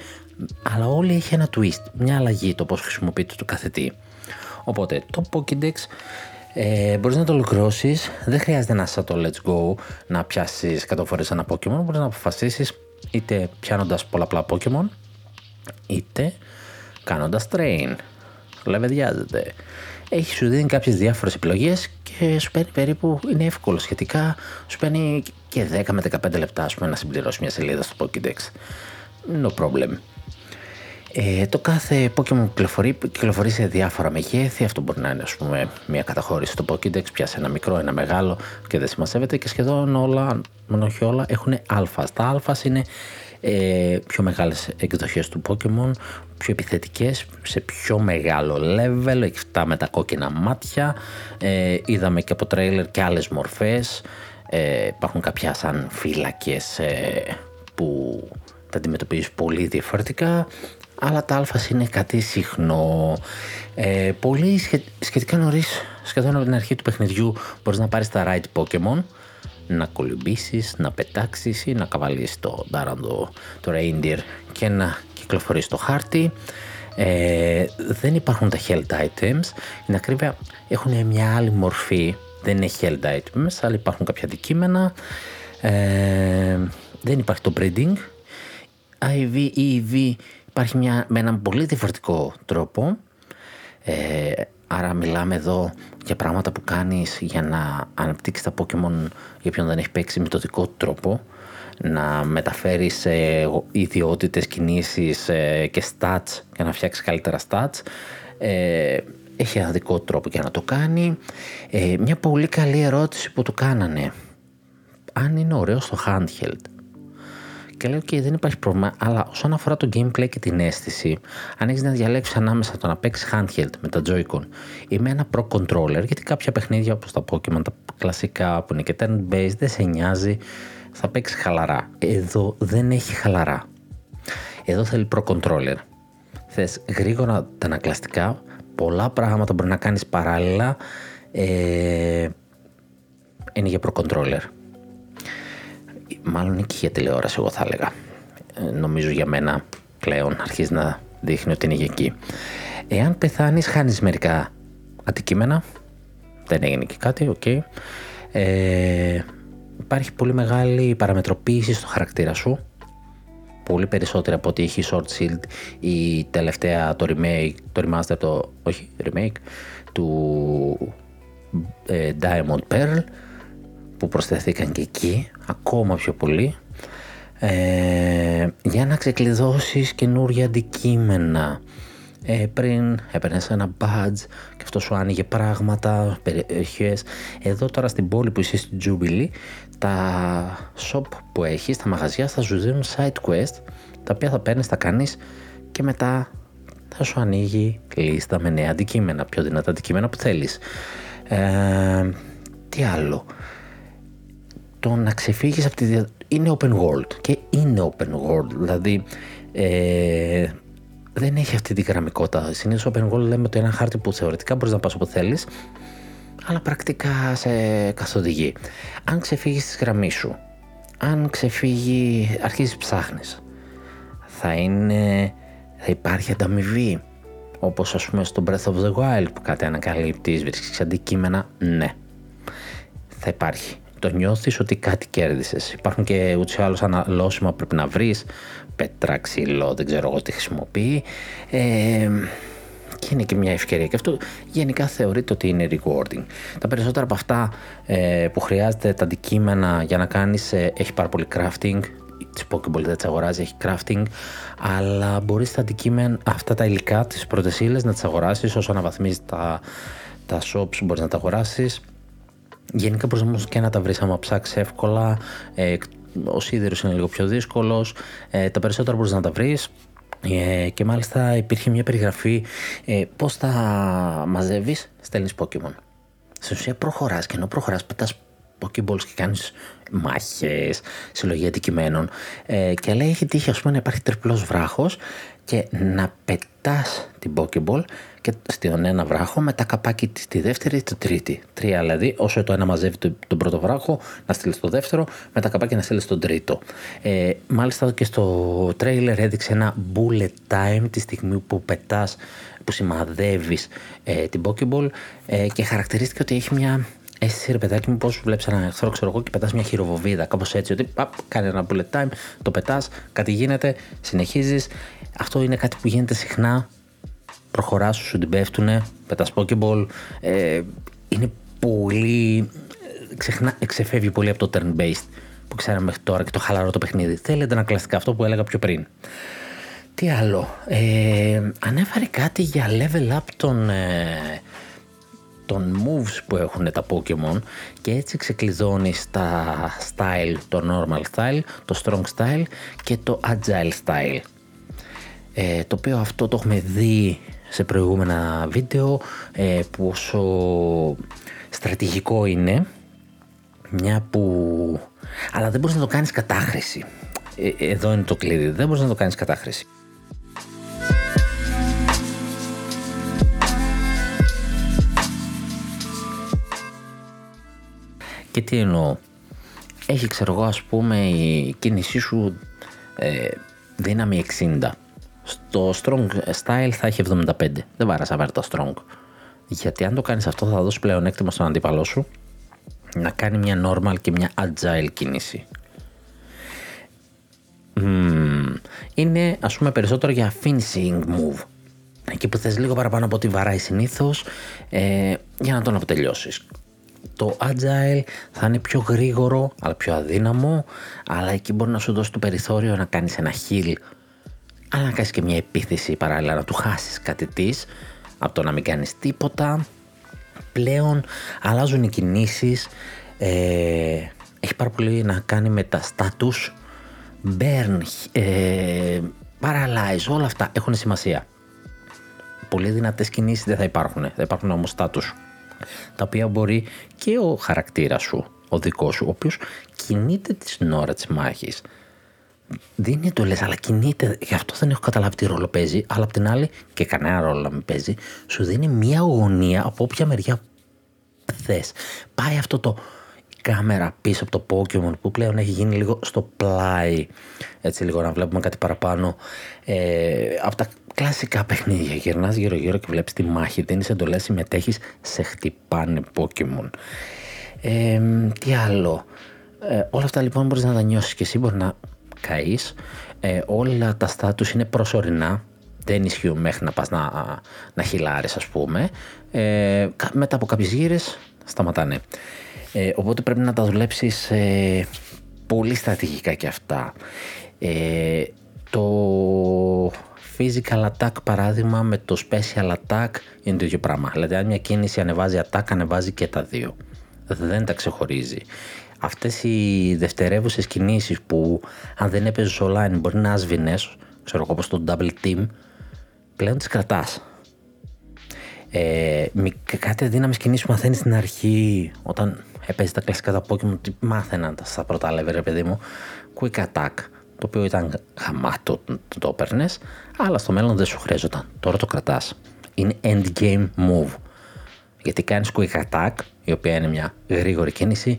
αλλά όλη έχει ένα twist, μια αλλαγή το πώς χρησιμοποιείται το καθετή. Οπότε το Pokédex ε, μπορείς να το ολοκληρώσεις. Δεν χρειάζεται να είσαι το let's go να πιάσεις 100 φορές ένα Pokemon. Μπορείς να αποφασίσεις είτε πιάνοντας πολλαπλά Pokemon είτε κάνοντας train. Λεβεδιάζεται. Έχει σου δίνει κάποιες διάφορες επιλογές και σου παίρνει περίπου, είναι εύκολο σχετικά, σου παίρνει και 10 με 15 λεπτά πούμε, να συμπληρώσεις μια σελίδα στο Pokédex. No problem. Ε, το κάθε Pokemon που κυκλοφορεί, κυκλοφορεί σε διάφορα μεγέθη. Αυτό μπορεί να είναι ας πούμε, μια καταχώρηση στο Pokédex, πιάσει ένα μικρό, ένα μεγάλο και δεν σημασέβεται και σχεδόν όλα, μόνο όχι όλα, έχουν αλφα. Τα αλφα είναι ε, πιο μεγάλες εκδοχές του Pokemon, πιο επιθετικές, σε πιο μεγάλο level, έχει φτάσει με τα κόκκινα μάτια. Ε, είδαμε και από τρέιλερ και άλλες μορφές. Ε, υπάρχουν κάποια σαν φύλακες ε, που τα αντιμετωπίζεις πολύ διαφορετικά αλλά τα αλφα είναι κάτι συχνό. Ε, πολύ σχετικά νωρίς, σχεδόν από την αρχή του παιχνιδιού, μπορείς να πάρεις τα right Pokémon, να κολυμπήσεις, να πετάξεις ή να καβαλήσει το Darando, το Reindeer και να κυκλοφορήσει το χάρτη. Ε, δεν υπάρχουν τα Held Items. Είναι ακρίβεια, έχουν μια άλλη μορφή. Δεν είναι Held Items, αλλά υπάρχουν κάποια αντικείμενα. Ε, δεν υπάρχει το breeding. IV, EV υπάρχει μια, με έναν πολύ διαφορετικό τρόπο. Ε, άρα μιλάμε εδώ για πράγματα που κάνεις για να αναπτύξεις τα Pokemon για ποιον δεν έχει παίξει με το δικό τρόπο να μεταφέρεις ε, ιδιότητες, κινήσεις ε, και stats για να φτιάξεις καλύτερα stats. Ε, έχει ένα δικό τρόπο για να το κάνει. Ε, μια πολύ καλή ερώτηση που του κάνανε. Αν είναι ωραίο στο handheld και λέω: OK, δεν υπάρχει πρόβλημα, αλλά όσον αφορά το gameplay και την αίσθηση, αν έχεις να διαλέξεις ανάμεσα το να παίξεις handheld με τα Joy-Con ή με ένα Pro Controller, γιατί κάποια παιχνίδια όπως τα Pokémon, τα κλασικά που είναι και turn-based, δεν σε νοιάζει, θα παίξεις χαλαρά. Εδώ δεν έχει χαλαρά. Εδώ θέλει Pro Controller. Θες γρήγορα τα ανακλαστικά, πολλά πράγματα μπορεί να κάνεις παράλληλα. Ε, είναι για Pro Controller μάλλον και για τηλεόραση εγώ θα έλεγα. Ε, νομίζω για μένα πλέον αρχίζει να δείχνει ότι είναι για εκεί. Εάν πεθάνεις, χάνει μερικά αντικείμενα. Δεν έγινε και κάτι, OK. Okay. Ε, υπάρχει πολύ μεγάλη παραμετροποίηση στο χαρακτήρα σου. Πολύ περισσότερο από ό,τι έχει Sword Shield η τελευταία, το remake, το remaster, το, όχι remake, του ε, Diamond Pearl που προσθέθηκαν και εκεί ακόμα πιο πολύ ε, για να ξεκλειδώσεις καινούργια αντικείμενα ε, πριν έπαιρνες ένα badge και αυτό σου άνοιγε πράγματα, περιοχές. Εδώ τώρα στην πόλη που είσαι στην Jubilee, τα shop που έχεις, τα μαγαζιά θα σου δίνουν side quest, τα οποία θα παίρνεις, θα κάνεις και μετά θα σου ανοίγει λίστα με νέα αντικείμενα, πιο δυνατά αντικείμενα που θέλεις. Ε, τι άλλο; Το να ξεφύγεις από τη είναι open world και είναι open world δηλαδή ε, δεν έχει αυτή τη γραμμικότητα συνήθως open world λέμε ότι είναι ένα χάρτη που θεωρητικά μπορείς να πας όπου θέλεις αλλά πρακτικά σε καθοδηγεί αν ξεφύγεις της γραμμής σου αν ξεφύγει αρχίζεις ψάχνεις θα είναι θα υπάρχει ανταμοιβή όπως ας πούμε στο Breath of the Wild που κάτι ανακαλύπτεις, βρίσκεις αντικείμενα, ναι, θα υπάρχει. Το νιώθεις ότι κάτι κέρδισες. Υπάρχουν και ούτως ή άλλως αναλώσιμα που πρέπει να βρεις, πέτρα, ξύλο, δεν ξέρω εγώ τι χρησιμοποιεί. Ε, και είναι και μια ευκαιρία. Και αυτό γενικά θεωρείται ότι είναι rewarding. Τα περισσότερα από αυτά ε, που χρειάζεται τα αντικείμενα για να κάνεις ε, έχει πάρα πολύ crafting. Τη Pokéball δεν τις αγοράζει, έχει crafting. Αλλά μπορείς τα αντικείμενα, αυτά τα υλικά, τις πρώτε ύλε να τις αγοράσεις όσο αναβαθμίζεις τα, τα shops, μπορείς να τα αγοράσεις. Γενικά μπορείς και να τα βρεις άμα ψάξεις εύκολα. Ε, ο σίδερος είναι λίγο πιο δύσκολος. Ε, τα περισσότερα μπορείς να τα βρεις. Ε, και μάλιστα υπήρχε μια περιγραφή ε, πώς τα μαζεύεις, στέλνεις Pokemon. Στην ουσία προχωράς και ενώ προχωράς πετάς Pokeballs και κάνεις μάχες, συλλογή αντικειμένων ε, και λέει έχει τύχει ας πούμε να υπάρχει τριπλός βράχος και να πετάς την Pokeball και στον ένα βράχο με τα καπάκι της δεύτερη ή τη τρίτη. Τρία δηλαδή, όσο το ένα μαζεύει τον πρώτο βράχο, να στείλεις στο δεύτερο, με τα καπάκι να στείλεις στον τρίτο. Ε, μάλιστα και στο τρέιλερ έδειξε ένα bullet time τη στιγμή που πετάς, που σημαδεύεις ε, την Pokeball ε, και χαρακτηρίστηκε ότι έχει μια αίσθηση ρε παιδάκι μου πώς βλέπεις έναν εχθρό, ξέρω εγώ, και πετάς μια χειροβοβίδα. Κάπως έτσι, ότι παπ, κάνει ένα bullet time, το πετάς, κάτι γίνεται, συνεχίζεις. Αυτό είναι κάτι που γίνεται συχνά προχωράς σου την πέφτουνε, πετάς Pokéball, ε, είναι πολύ, ξεχνά, ξεφεύγει πολύ από το turn-based που ξέραμε μέχρι τώρα και το χαλαρό το παιχνίδι. Θέλετε ένα κλασικά αυτό που έλεγα πιο πριν. Τι άλλο, ε, ανέφερε κάτι για level up των, ε, των moves που έχουν τα Pokemon και έτσι ξεκλειδώνει τα style, το normal style, το strong style και το agile style. Ε, το οποίο αυτό το έχουμε δει σε προηγούμενα βίντεο ε, πόσο στρατηγικό είναι μια που... αλλά δεν μπορείς να το κάνεις κατάχρηση. Ε, εδώ είναι το κλειδί, δεν μπορείς να το κάνεις κατάχρηση. Και τι εννοώ; Έχει ξέρω εγώ ας πούμε η κίνησή σου ε, δύναμη 60 στο strong style θα έχει 75. Δεν βάρασα να το strong. Γιατί αν το κάνεις αυτό θα δώσει πλέον έκτημα στον αντίπαλό σου να κάνει μια normal και μια agile κίνηση. Είναι ας πούμε περισσότερο για finishing move. Εκεί που θες λίγο παραπάνω από ό,τι βαράει συνήθως ε, για να τον αποτελειώσεις. Το agile θα είναι πιο γρήγορο αλλά πιο αδύναμο αλλά εκεί μπορεί να σου δώσει το περιθώριο να κάνεις ένα heal αλλά να κάνεις και μια επίθεση παράλληλα να του χάσεις κάτι της από το να μην κάνεις τίποτα πλέον αλλάζουν οι κινήσεις. Ε, έχει πάρα πολύ να κάνει με τα status burn ε, paralyze όλα αυτά έχουν σημασία. Πολύ δυνατές κινήσεις δεν θα υπάρχουν. Θα υπάρχουν όμως status τα οποία μπορεί και ο χαρακτήρας σου ο δικός σου ο οποίος κινείται την ώρα της μάχης δίνει εντολέ, αλλά κινείται. Γι' αυτό δεν έχω καταλάβει τι ρόλο παίζει. Αλλά απ' την άλλη, και κανένα ρόλο να μην παίζει, σου δίνει μια αγωνία από όποια μεριά θες. Πάει αυτό το κάμερα πίσω από το Pokemon που πλέον έχει γίνει λίγο στο πλάι. Έτσι λίγο να βλέπουμε κάτι παραπάνω. Ε, από τα κλασικά παιχνίδια. Γυρνάς γύρω-γύρω και βλέπεις τη μάχη. Δίνει εντολές, συμμετέχεις, σε χτυπάνε Pokemon. Ε, τι άλλο. Ε, όλα αυτά λοιπόν μπορείς να τα νιώσεις και εσύ. Μπορεί να καείς, ε, όλα τα στάτους είναι προσωρινά, δεν ισχύουν μέχρι να πας να, να χυλάρεις ας πούμε. Ε, μετά από κάποιες γύρες σταματάνε. Ε, οπότε πρέπει να τα δουλέψεις ε, πολύ στρατηγικά και αυτά. Ε, το physical attack παράδειγμα με το special attack είναι το ίδιο πράγμα. Δηλαδή αν μια κίνηση ανεβάζει attack ανεβάζει και τα δύο. Δεν τα ξεχωρίζει αυτές οι δευτερεύουσες κινήσεις που αν δεν έπαιζες online μπορεί να άσβηνες, ξέρω εγώ όπως το double team, πλέον τις κρατάς. Ε, κάτι αδύναμες κινήσεις που μαθαίνεις στην αρχή όταν έπαιζες τα κλασικά τα Pokemon, τι μάθαιναν στα πρώτα level ρε παιδί μου, quick attack, το οποίο ήταν χαμάτο το, το έπαιρνες, αλλά στο μέλλον δεν σου χρειαζόταν. Τώρα το κρατάς. Είναι endgame move. Γιατί κάνεις quick attack, η οποία είναι μια γρήγορη κίνηση,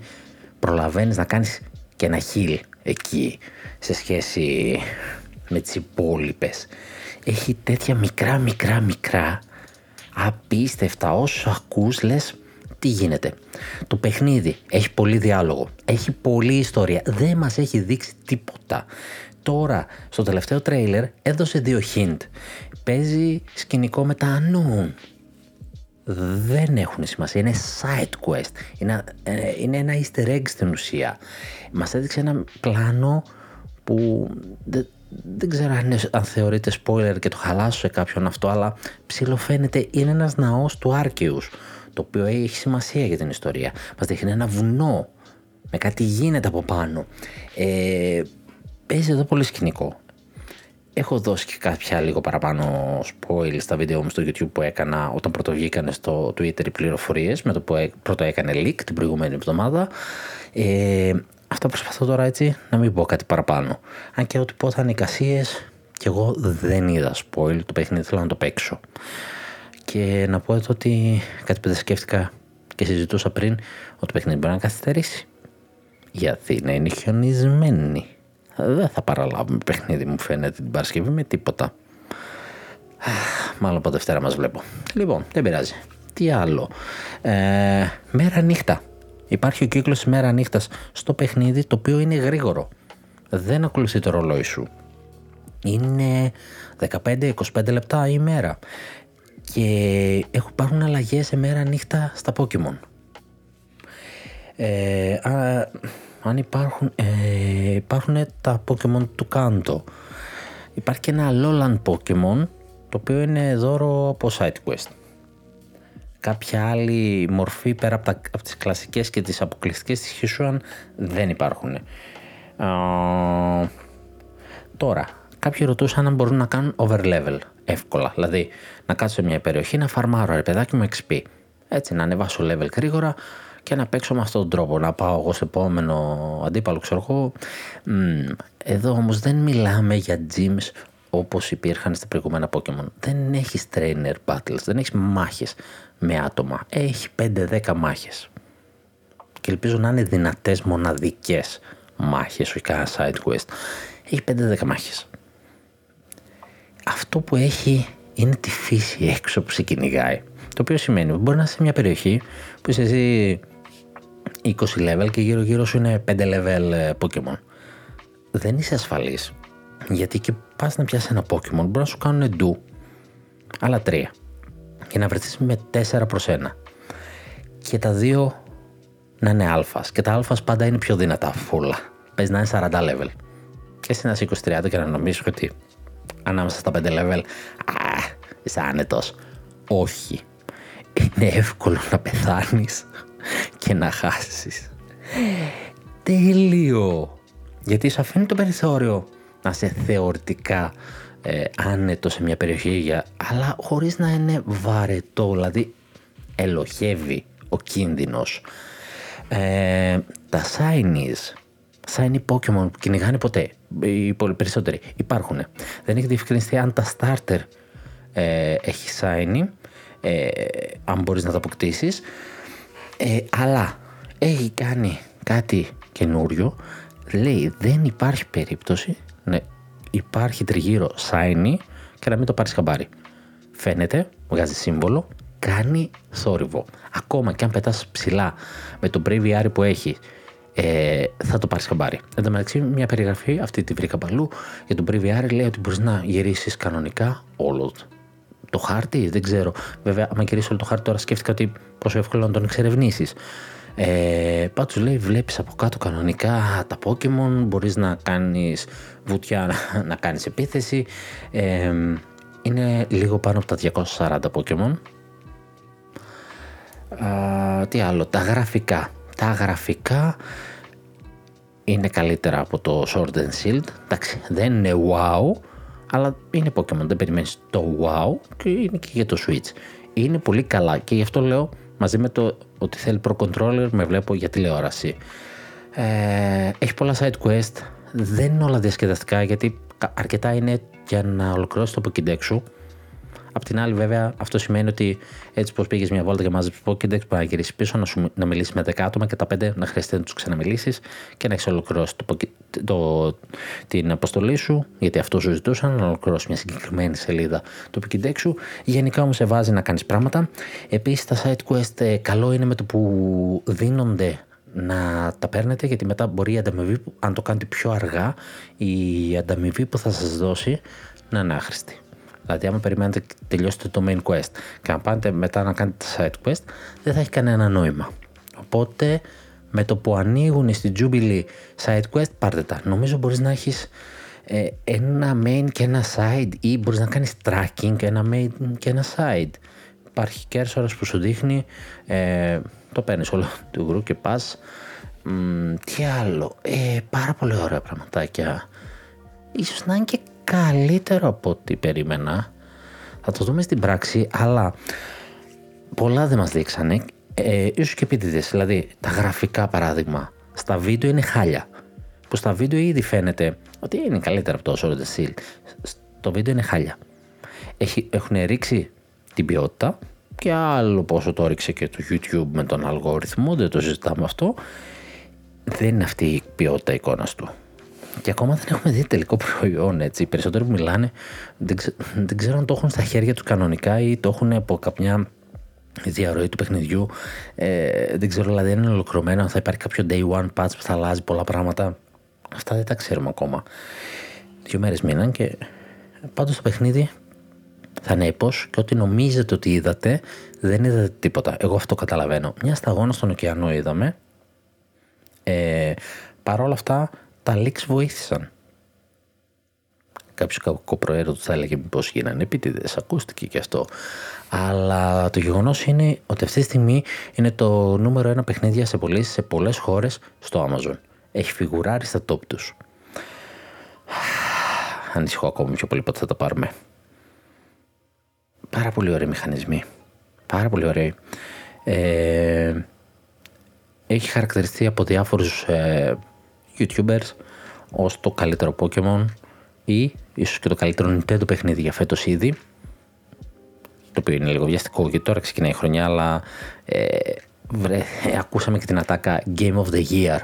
προλαβαίνεις να κάνεις και ένα heal εκεί σε σχέση με τις υπόλοιπες. Έχει τέτοια μικρά μικρά μικρά απίστευτα όσο ακούς λες τι γίνεται. Το παιχνίδι έχει πολύ διάλογο, έχει πολλή ιστορία, δεν μας έχει δείξει τίποτα. Τώρα, στο τελευταίο τρέιλερ έδωσε δύο hint. Παίζει σκηνικό με τα unknown. Δεν έχουν σημασία, είναι side quest. Είναι, ε, είναι ένα easter egg στην ουσία. Μας έδειξε ένα πλάνο που δεν, ξέρω αν, είναι, αν θεωρείται spoiler και το χαλάσω σε κάποιον αυτό, αλλά ψηλοφαίνεται είναι ένας ναός του Άρκαιους το οποίο έχει σημασία για την ιστορία. Μας δείχνει ένα βουνό με κάτι γίνεται από πάνω. Ε, παίζει εδώ πολύ σκηνικό. Έχω δώσει και κάποια λίγο παραπάνω spoil στα βίντεο μου στο YouTube που έκανα όταν πρώτο βγήκαν στο Twitter οι πληροφορίες με το που πρώτο έκανε leak την προηγούμενη εβδομάδα. Ε, αυτό προσπαθώ τώρα έτσι να μην πω κάτι παραπάνω. Αν και ό,τι πω θα είναι εικασίες και εγώ δεν είδα spoil το παιχνίδι, θέλω να το παίξω. Και να πω εδώ ότι κάτι που δεν σκέφτηκα και συζητούσα πριν, ότι το παιχνίδι μπορεί να καθυστερήσει. Γιατί να είναι χιονισμένη. Δεν θα παραλάβουμε παιχνίδι μου φαίνεται την Παρασκευή με τίποτα. Μάλλον από Δευτέρα μας βλέπω. Λοιπόν, δεν πειράζει. Τι άλλο. Ε, μέρα νύχτα. Υπάρχει ο κύκλος μέρα νύχτας στο παιχνίδι το οποίο είναι γρήγορο. Δεν ακολουθεί το ρολόι σου. Είναι 15-25 λεπτά η μέρα και έχουν υπάρχουν αλλαγές σε μέρα νύχτα στα Pokemon. Ε, αν υπάρχουν, ε, υπάρχουν τα Pokemon του Kanto. Υπάρχει και ένα Alolan Pokemon το οποίο είναι δώρο από side quest. Κάποια άλλη μορφή πέρα από, τα, από τις κλασικές και τις αποκλειστικές της Hisuan δεν υπάρχουν. τώρα, κάποιοι ρωτούσαν αν μπορούν να κάνουν overlevel εύκολα. Δηλαδή, να κάτσω σε μια περιοχή να φαρμάρω ρε παιδάκι μου XP. Έτσι, να ανεβάσω level γρήγορα και να παίξω με αυτόν τον τρόπο. Να πάω εγώ σε επόμενο αντίπαλο, ξέρω εγώ. Εδώ όμως δεν μιλάμε για gyms όπως υπήρχαν στα προηγούμενα Pokémon. Δεν έχεις trainer battles, δεν έχεις μάχες με άτομα. Έχει 5-10 μάχες. Και ελπίζω να είναι δυνατές μοναδικές μάχες, όχι κανένα side quest. Έχει 5-10 μάχες αυτό που έχει είναι τη φύση έξω που σε κυνηγάει. Το οποίο σημαίνει ότι μπορεί να είσαι σε μια περιοχή που είσαι εσύ 20 level και γύρω γύρω σου είναι 5 level ε, Pokemon. Δεν είσαι ασφαλής. Γιατί και πας να πιάσεις ένα Pokemon μπορεί να σου κάνουν ντου. Άλλα τρία. Και να βρεθείς με 4 προς 1. Και τα δύο να είναι αλφας. Και τα αλφας πάντα είναι πιο δυνατά φούλα. Πες να είναι 40 level. Και εσύ να είσαι 20-30 και να νομίζεις ότι ανάμεσα στα 5 level. Α, είσαι άνετος. Όχι. Είναι εύκολο να πεθάνεις και να χάσεις. Τέλειο. Γιατί σου αφήνει το περιθώριο να είσαι θεωρητικά ε, άνετος σε μια περιοχή, για, αλλά χωρίς να είναι βαρετό, δηλαδή ελοχεύει ο κίνδυνος. Ε, τα shinies shiny Pokemon που κυνηγάνε ποτέ; Οι περισσότεροι υπάρχουν. Δεν έχει διευκρινιστεί αν τα starter ε, έχει shiny, ε, αν μπορείς να τα αποκτήσεις. Ε, αλλά έχει κάνει κάτι καινούριο. Λέει δεν υπάρχει περίπτωση να υπάρχει τριγύρω shiny και να μην το πάρεις χαμπάρι. Φαίνεται, βγάζει σύμβολο, κάνει θόρυβο. Ακόμα και αν πετάς ψηλά με το Braviary που έχει ε, θα το πάρεις χαμπάρι. Εν τω μεταξύ, μια περιγραφή, αυτή τη βρήκα παλού, για τον Breviary λέει ότι μπορείς να γυρίσεις κανονικά όλο το χάρτη. Δεν ξέρω. Βέβαια, άμα γυρίσει όλο το χάρτη, τώρα σκέφτηκα ότι πόσο εύκολο να τον εξερευνήσεις. Ε, Πάντως λέει, βλέπεις από κάτω κανονικά τα Pokemon, μπορείς να κάνεις βουτιά, να, να κάνεις επίθεση. Ε, είναι λίγο πάνω από τα 240 Pokemon. Α, τι άλλο, τα γραφικά. Τα γραφικά είναι καλύτερα από το Sword and Shield. Εντάξει, δεν είναι wow, αλλά είναι Pokemon. Δεν περιμένεις το wow και είναι και για το Switch. Είναι πολύ καλά και γι' αυτό λέω μαζί με το ότι θέλει Pro Controller με βλέπω για τηλεόραση. Ε, έχει πολλά side quest. Δεν είναι όλα διασκεδαστικά γιατί αρκετά είναι για να ολοκληρώσεις το Pokédex σου. Απ' την άλλη, βέβαια, αυτό σημαίνει ότι έτσι πώ πήγες μια βόλτα και μάζεψες Pokédex, μπορεί να γυρίσει πίσω, να, σου, να μιλήσεις με 10 άτομα και τα 5 να χρειαστεί να τους ξαναμιλήσεις και να έχεις ολοκληρώσει το, το, την αποστολή σου, γιατί αυτό σου ζητούσαν, να ολοκληρώσεις μια συγκεκριμένη σελίδα του Pokédex σου. Γενικά όμως σε βάζει να κάνεις πράγματα. Επίσης, τα side quest ε, καλό είναι με το που δίνονται να τα παίρνετε γιατί μετά μπορεί η ανταμοιβή, αν το κάνετε πιο αργά, η ανταμοιβή που θα σας δώσει να είναι άχρηστη. Δηλαδή, άμα περιμένετε τελειώσετε το main quest και να πάτε μετά να κάνετε τα side quest, δεν θα έχει κανένα νόημα. Οπότε, με το που ανοίγουν στη Jubilee side quest, πάρτε τα. Νομίζω μπορείς να έχεις ε, ένα main και ένα side ή μπορείς να κάνεις tracking ένα main και ένα side. Υπάρχει cursor που σου δείχνει, ε, το παίρνεις όλο του γκρου και πας. τι άλλο, ε, πάρα πολύ ωραία πραγματάκια. Ίσως να είναι και καλύτερο από ό,τι περίμενα. Θα το δούμε στην πράξη, αλλά πολλά δεν μας δείξανε. Ε, ίσως και επίτηδες, δηλαδή τα γραφικά παράδειγμα. Στα βίντεο είναι χάλια. Που στα βίντεο ήδη φαίνεται ότι είναι καλύτερα από το Sword of Seal. Στο βίντεο είναι χάλια. Έχει, έχουν ρίξει την ποιότητα και άλλο πόσο το ρίξε και το YouTube με τον αλγόριθμο, δεν το συζητάμε αυτό. Δεν είναι αυτή η ποιότητα εικόνας του και ακόμα δεν έχουμε δει τελικό προϊόν. Έτσι. Οι περισσότεροι που μιλάνε δεν, δεν ξέρω αν το έχουν στα χέρια τους κανονικά ή το έχουν από κάποια διαρροή του παιχνιδιού. Ε, δεν ξέρω δηλαδή αν είναι ολοκληρωμένο, αν θα υπάρχει κάποιο day one patch που θα αλλάζει πολλά πράγματα. Αυτά δεν τα ξέρουμε ακόμα. Δύο μέρες μείναν και πάντως το παιχνίδι θα είναι έπος και ό,τι νομίζετε ότι είδατε δεν είδατε τίποτα. Εγώ αυτό καταλαβαίνω. Μια σταγόνα στον ωκεανό είδαμε. Ε, Παρ' όλα αυτά τα leaks βοήθησαν. Κάποιος κακοπροαίρετο θα έλεγε πω γίνανε επίτηδες. Ακούστηκε και αυτό. Αλλά το γεγονός είναι ότι αυτή τη στιγμή είναι το νούμερο ένα παιχνίδια σε πωλήσει σε πολλές χώρες στο Amazon. Έχει φιγουράρει στα top τους. Ανησυχώ ακόμη πιο πολύ πότε θα τα πάρουμε. Πάρα πολύ ωραίοι μηχανισμοί. Πάρα πολύ ωραίοι. Ε, έχει χαρακτηριστεί από διάφορους ε, YouTubers ως το καλύτερο Pokemon ή ίσως και το καλύτερο Nintendo παιχνίδι για φέτος ήδη το οποίο είναι λίγο βιαστικό γιατί τώρα ξεκινάει η χρονιά αλλά ε, βρε, ε, ακούσαμε και την ατάκα Game of the Year.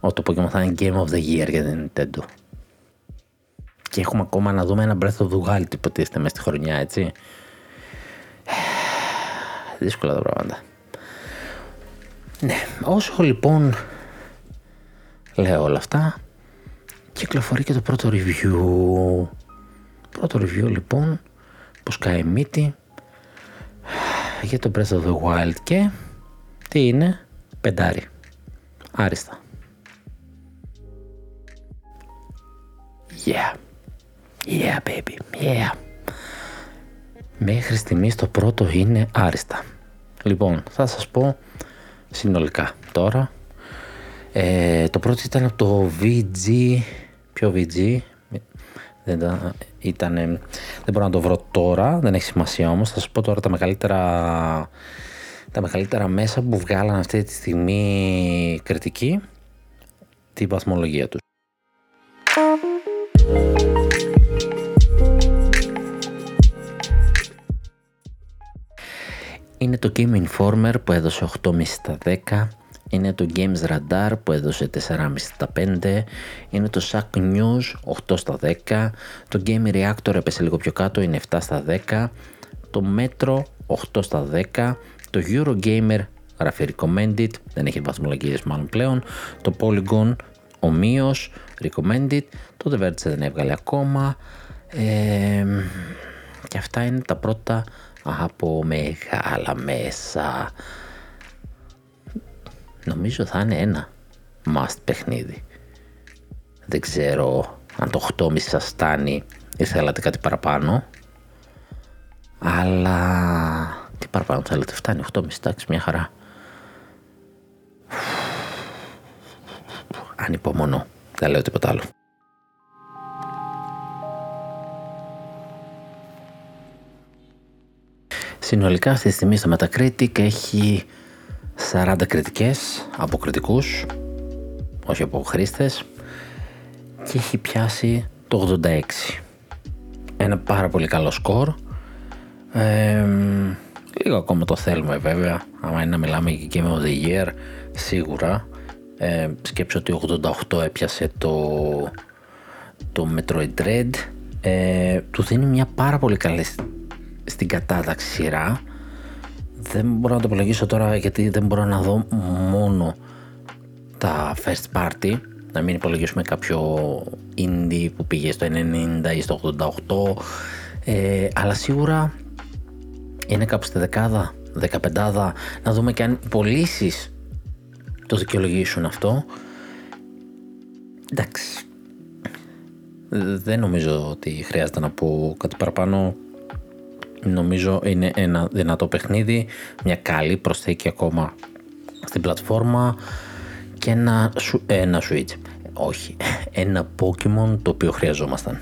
Ότι το Pokemon θα είναι Game of the Year για την Nintendo. Και έχουμε ακόμα να δούμε ένα Breath of the Wild υποτίθεται μέσα στη χρονιά έτσι. Δύσκολα τα πράγματα. Ναι, όσο λοιπόν λέω όλα αυτά. Κυκλοφορεί και το πρώτο review. Πρώτο review λοιπόν που σκάει μύτη για το Breath of the Wild και τι είναι, πεντάρι. Άριστα. Yeah. Yeah baby, yeah. Μέχρι στιγμής το πρώτο είναι άριστα. Λοιπόν, θα σας πω συνολικά τώρα ε, το πρώτο ήταν από το VG. Ποιο VG? Δεν, ήταν, δεν μπορώ να το βρω τώρα, δεν έχει σημασία όμως. Θα σας πω τώρα τα μεγαλύτερα, τα μεγαλύτερα μέσα που βγάλαν αυτή τη στιγμή κριτική τη βαθμολογία τους. Είναι το Game Informer που έδωσε 8,5 στα 10 είναι το Games Radar που έδωσε 4,5 στα 5, είναι το Shack News 8 στα 10, το Game Reactor έπεσε λίγο πιο κάτω, είναι 7 στα 10, το Metro 8 στα 10, το Eurogamer γράφει Recommended, δεν έχει βαθμολογίες μάλλον πλέον, το Polygon ομοίως Recommended, το The Verge δεν έβγαλε ακόμα ε, και αυτά είναι τα πρώτα από μεγάλα μέσα νομίζω θα είναι ένα must παιχνίδι. Δεν ξέρω αν το 8,5 σας φτάνει ή θέλατε κάτι παραπάνω. Αλλά τι παραπάνω θέλετε, φτάνει 8,5 εντάξει μια χαρά. Ανυπομονώ, δεν λέω τίποτα άλλο. Συνολικά αυτή τη στιγμή στο Metacritic έχει 40 κριτικές από κριτικούς, όχι από χρήστες και έχει πιάσει το 86. Ένα πάρα πολύ καλό σκορ λίγο ακόμα το θέλουμε βέβαια. Άμα είναι να μιλάμε και με the Year, σίγουρα. Ε, σκέψω ότι 88 έπιασε το, το Metroid Dread. Ε, του δίνει μια πάρα πολύ καλή στην κατάταξη σειρά. Δεν μπορώ να το απολογίσω τώρα γιατί δεν μπορώ να δω μόνο τα first party. Να μην υπολογίσουμε κάποιο indie που πήγε στο 90 ή στο 88 ε, αλλά σίγουρα είναι κάπου στη δεκάδα, δεκαπεντάδα. Να δούμε και αν οι πωλήσεις το δικαιολογήσουν αυτό. Εντάξει. Δεν νομίζω ότι χρειάζεται να πω κάτι παραπάνω νομίζω είναι ένα δυνατό παιχνίδι μια καλή προσθήκη ακόμα στην πλατφόρμα και ένα, ένα Switch. Όχι, ένα Pokemon το οποίο χρειαζόμασταν.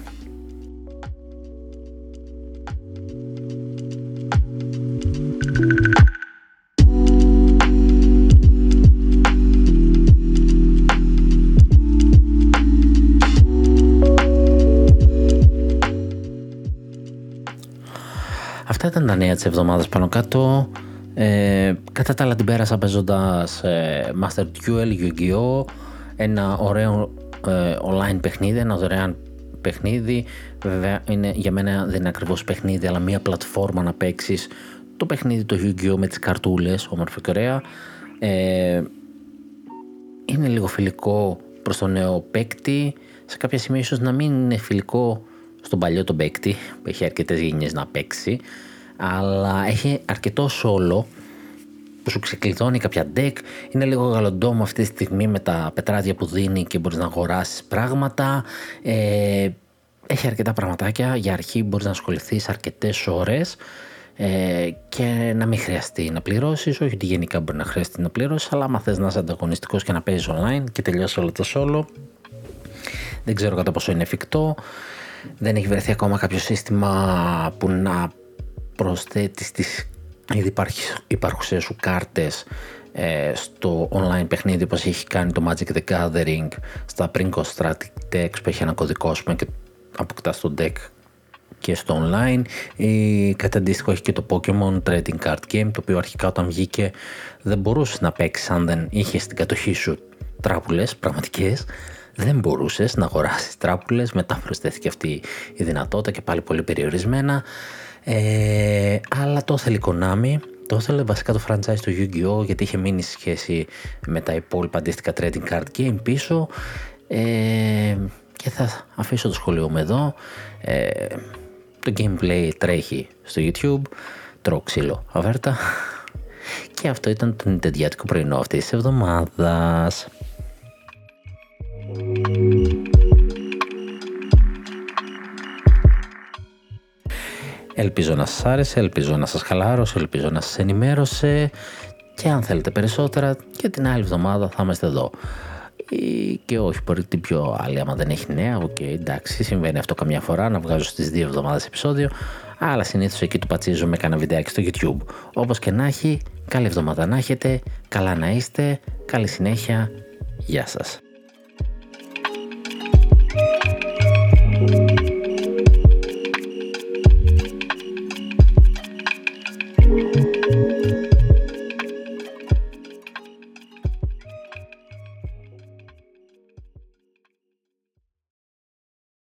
Αυτά ήταν τα νέα της εβδομάδας πάνω κάτω. Ε, κατά τα άλλα την πέρασα παίζοντας ε, Master Duel, Yu-Gi-Oh! Ένα ωραίο ε, online παιχνίδι, ένα δωρεάν παιχνίδι. Βέβαια είναι, για μένα δεν είναι ακριβώς παιχνίδι, αλλά μια πλατφόρμα να παίξεις το παιχνίδι το Yu-Gi-Oh! με τις καρτούλες, όμορφο και ωραία. Ε, είναι λίγο φιλικό προς τον νέο παίκτη. Σε κάποια σημεία ίσως να μην είναι φιλικό στον παλιό τον παίκτη που έχει αρκετές γενιές να παίξει αλλά έχει αρκετό σόλο που σου ξεκλειδώνει κάποια deck. Είναι λίγο γαλοντόμο αυτή τη στιγμή με τα πετράδια που δίνει και μπορείς να αγοράσεις πράγματα. Ε, έχει αρκετά πραγματάκια. Για αρχή μπορείς να ασχοληθείς αρκετές ώρες ε, και να μην χρειαστεί να πληρώσεις. Όχι ότι γενικά μπορεί να χρειαστεί να πληρώσεις, αλλά άμα θες να είσαι ανταγωνιστικός και να παίζεις online και τελειώσει όλο το solo, δεν ξέρω κατά πόσο είναι εφικτό. Δεν έχει βρεθεί ακόμα κάποιο σύστημα που να προσθέτεις στις ήδη υπάρχουσες σου κάρτες ε, στο online παιχνίδι όπως έχει κάνει το Magic the Gathering στα Prinko Strategic Decks που έχει ένα κωδικό πούμε, και αποκτάς το deck και στο online ή κάτι αντίστοιχο έχει και το Pokemon Trading Card Game το οποίο αρχικά όταν βγήκε δεν μπορούσες να παίξεις αν δεν είχες στην κατοχή σου τράπουλες πραγματικές. Δεν μπορούσες να αγοράσεις τράπουλες μετά προσθέθηκε αυτή η δυνατότητα και πάλι πολύ περιορισμένα ε, αλλά το ήθελε η Konami, το ήθελε βασικά το franchise του Yu-Gi-Oh! γιατί είχε μείνει σχέση με τα υπόλοιπα αντίστοιχα trading card game πίσω. Ε, και θα αφήσω το σχολείο μου εδώ. Ε, το gameplay τρέχει στο YouTube. Τρώω ξύλο αβέρτα. Και αυτό ήταν το νιντεντιάτικο πρωινό αυτής της εβδομάδας. Ελπίζω να σας άρεσε, ελπίζω να σας χαλάρωσε, ελπίζω να σας ενημέρωσε και αν θέλετε περισσότερα και την άλλη εβδομάδα θα είμαστε εδώ. Ε, και όχι, μπορεί την πιο άλλη άμα δεν έχει νέα, OK, okay, εντάξει, συμβαίνει αυτό καμιά φορά να βγάζω στις δύο εβδομάδες επεισόδιο, αλλά συνήθως εκεί του πατσίζω με κανένα βιντεάκι στο YouTube. Όπως και να έχει, καλή εβδομάδα να έχετε, καλά να είστε, καλή συνέχεια, γεια σας.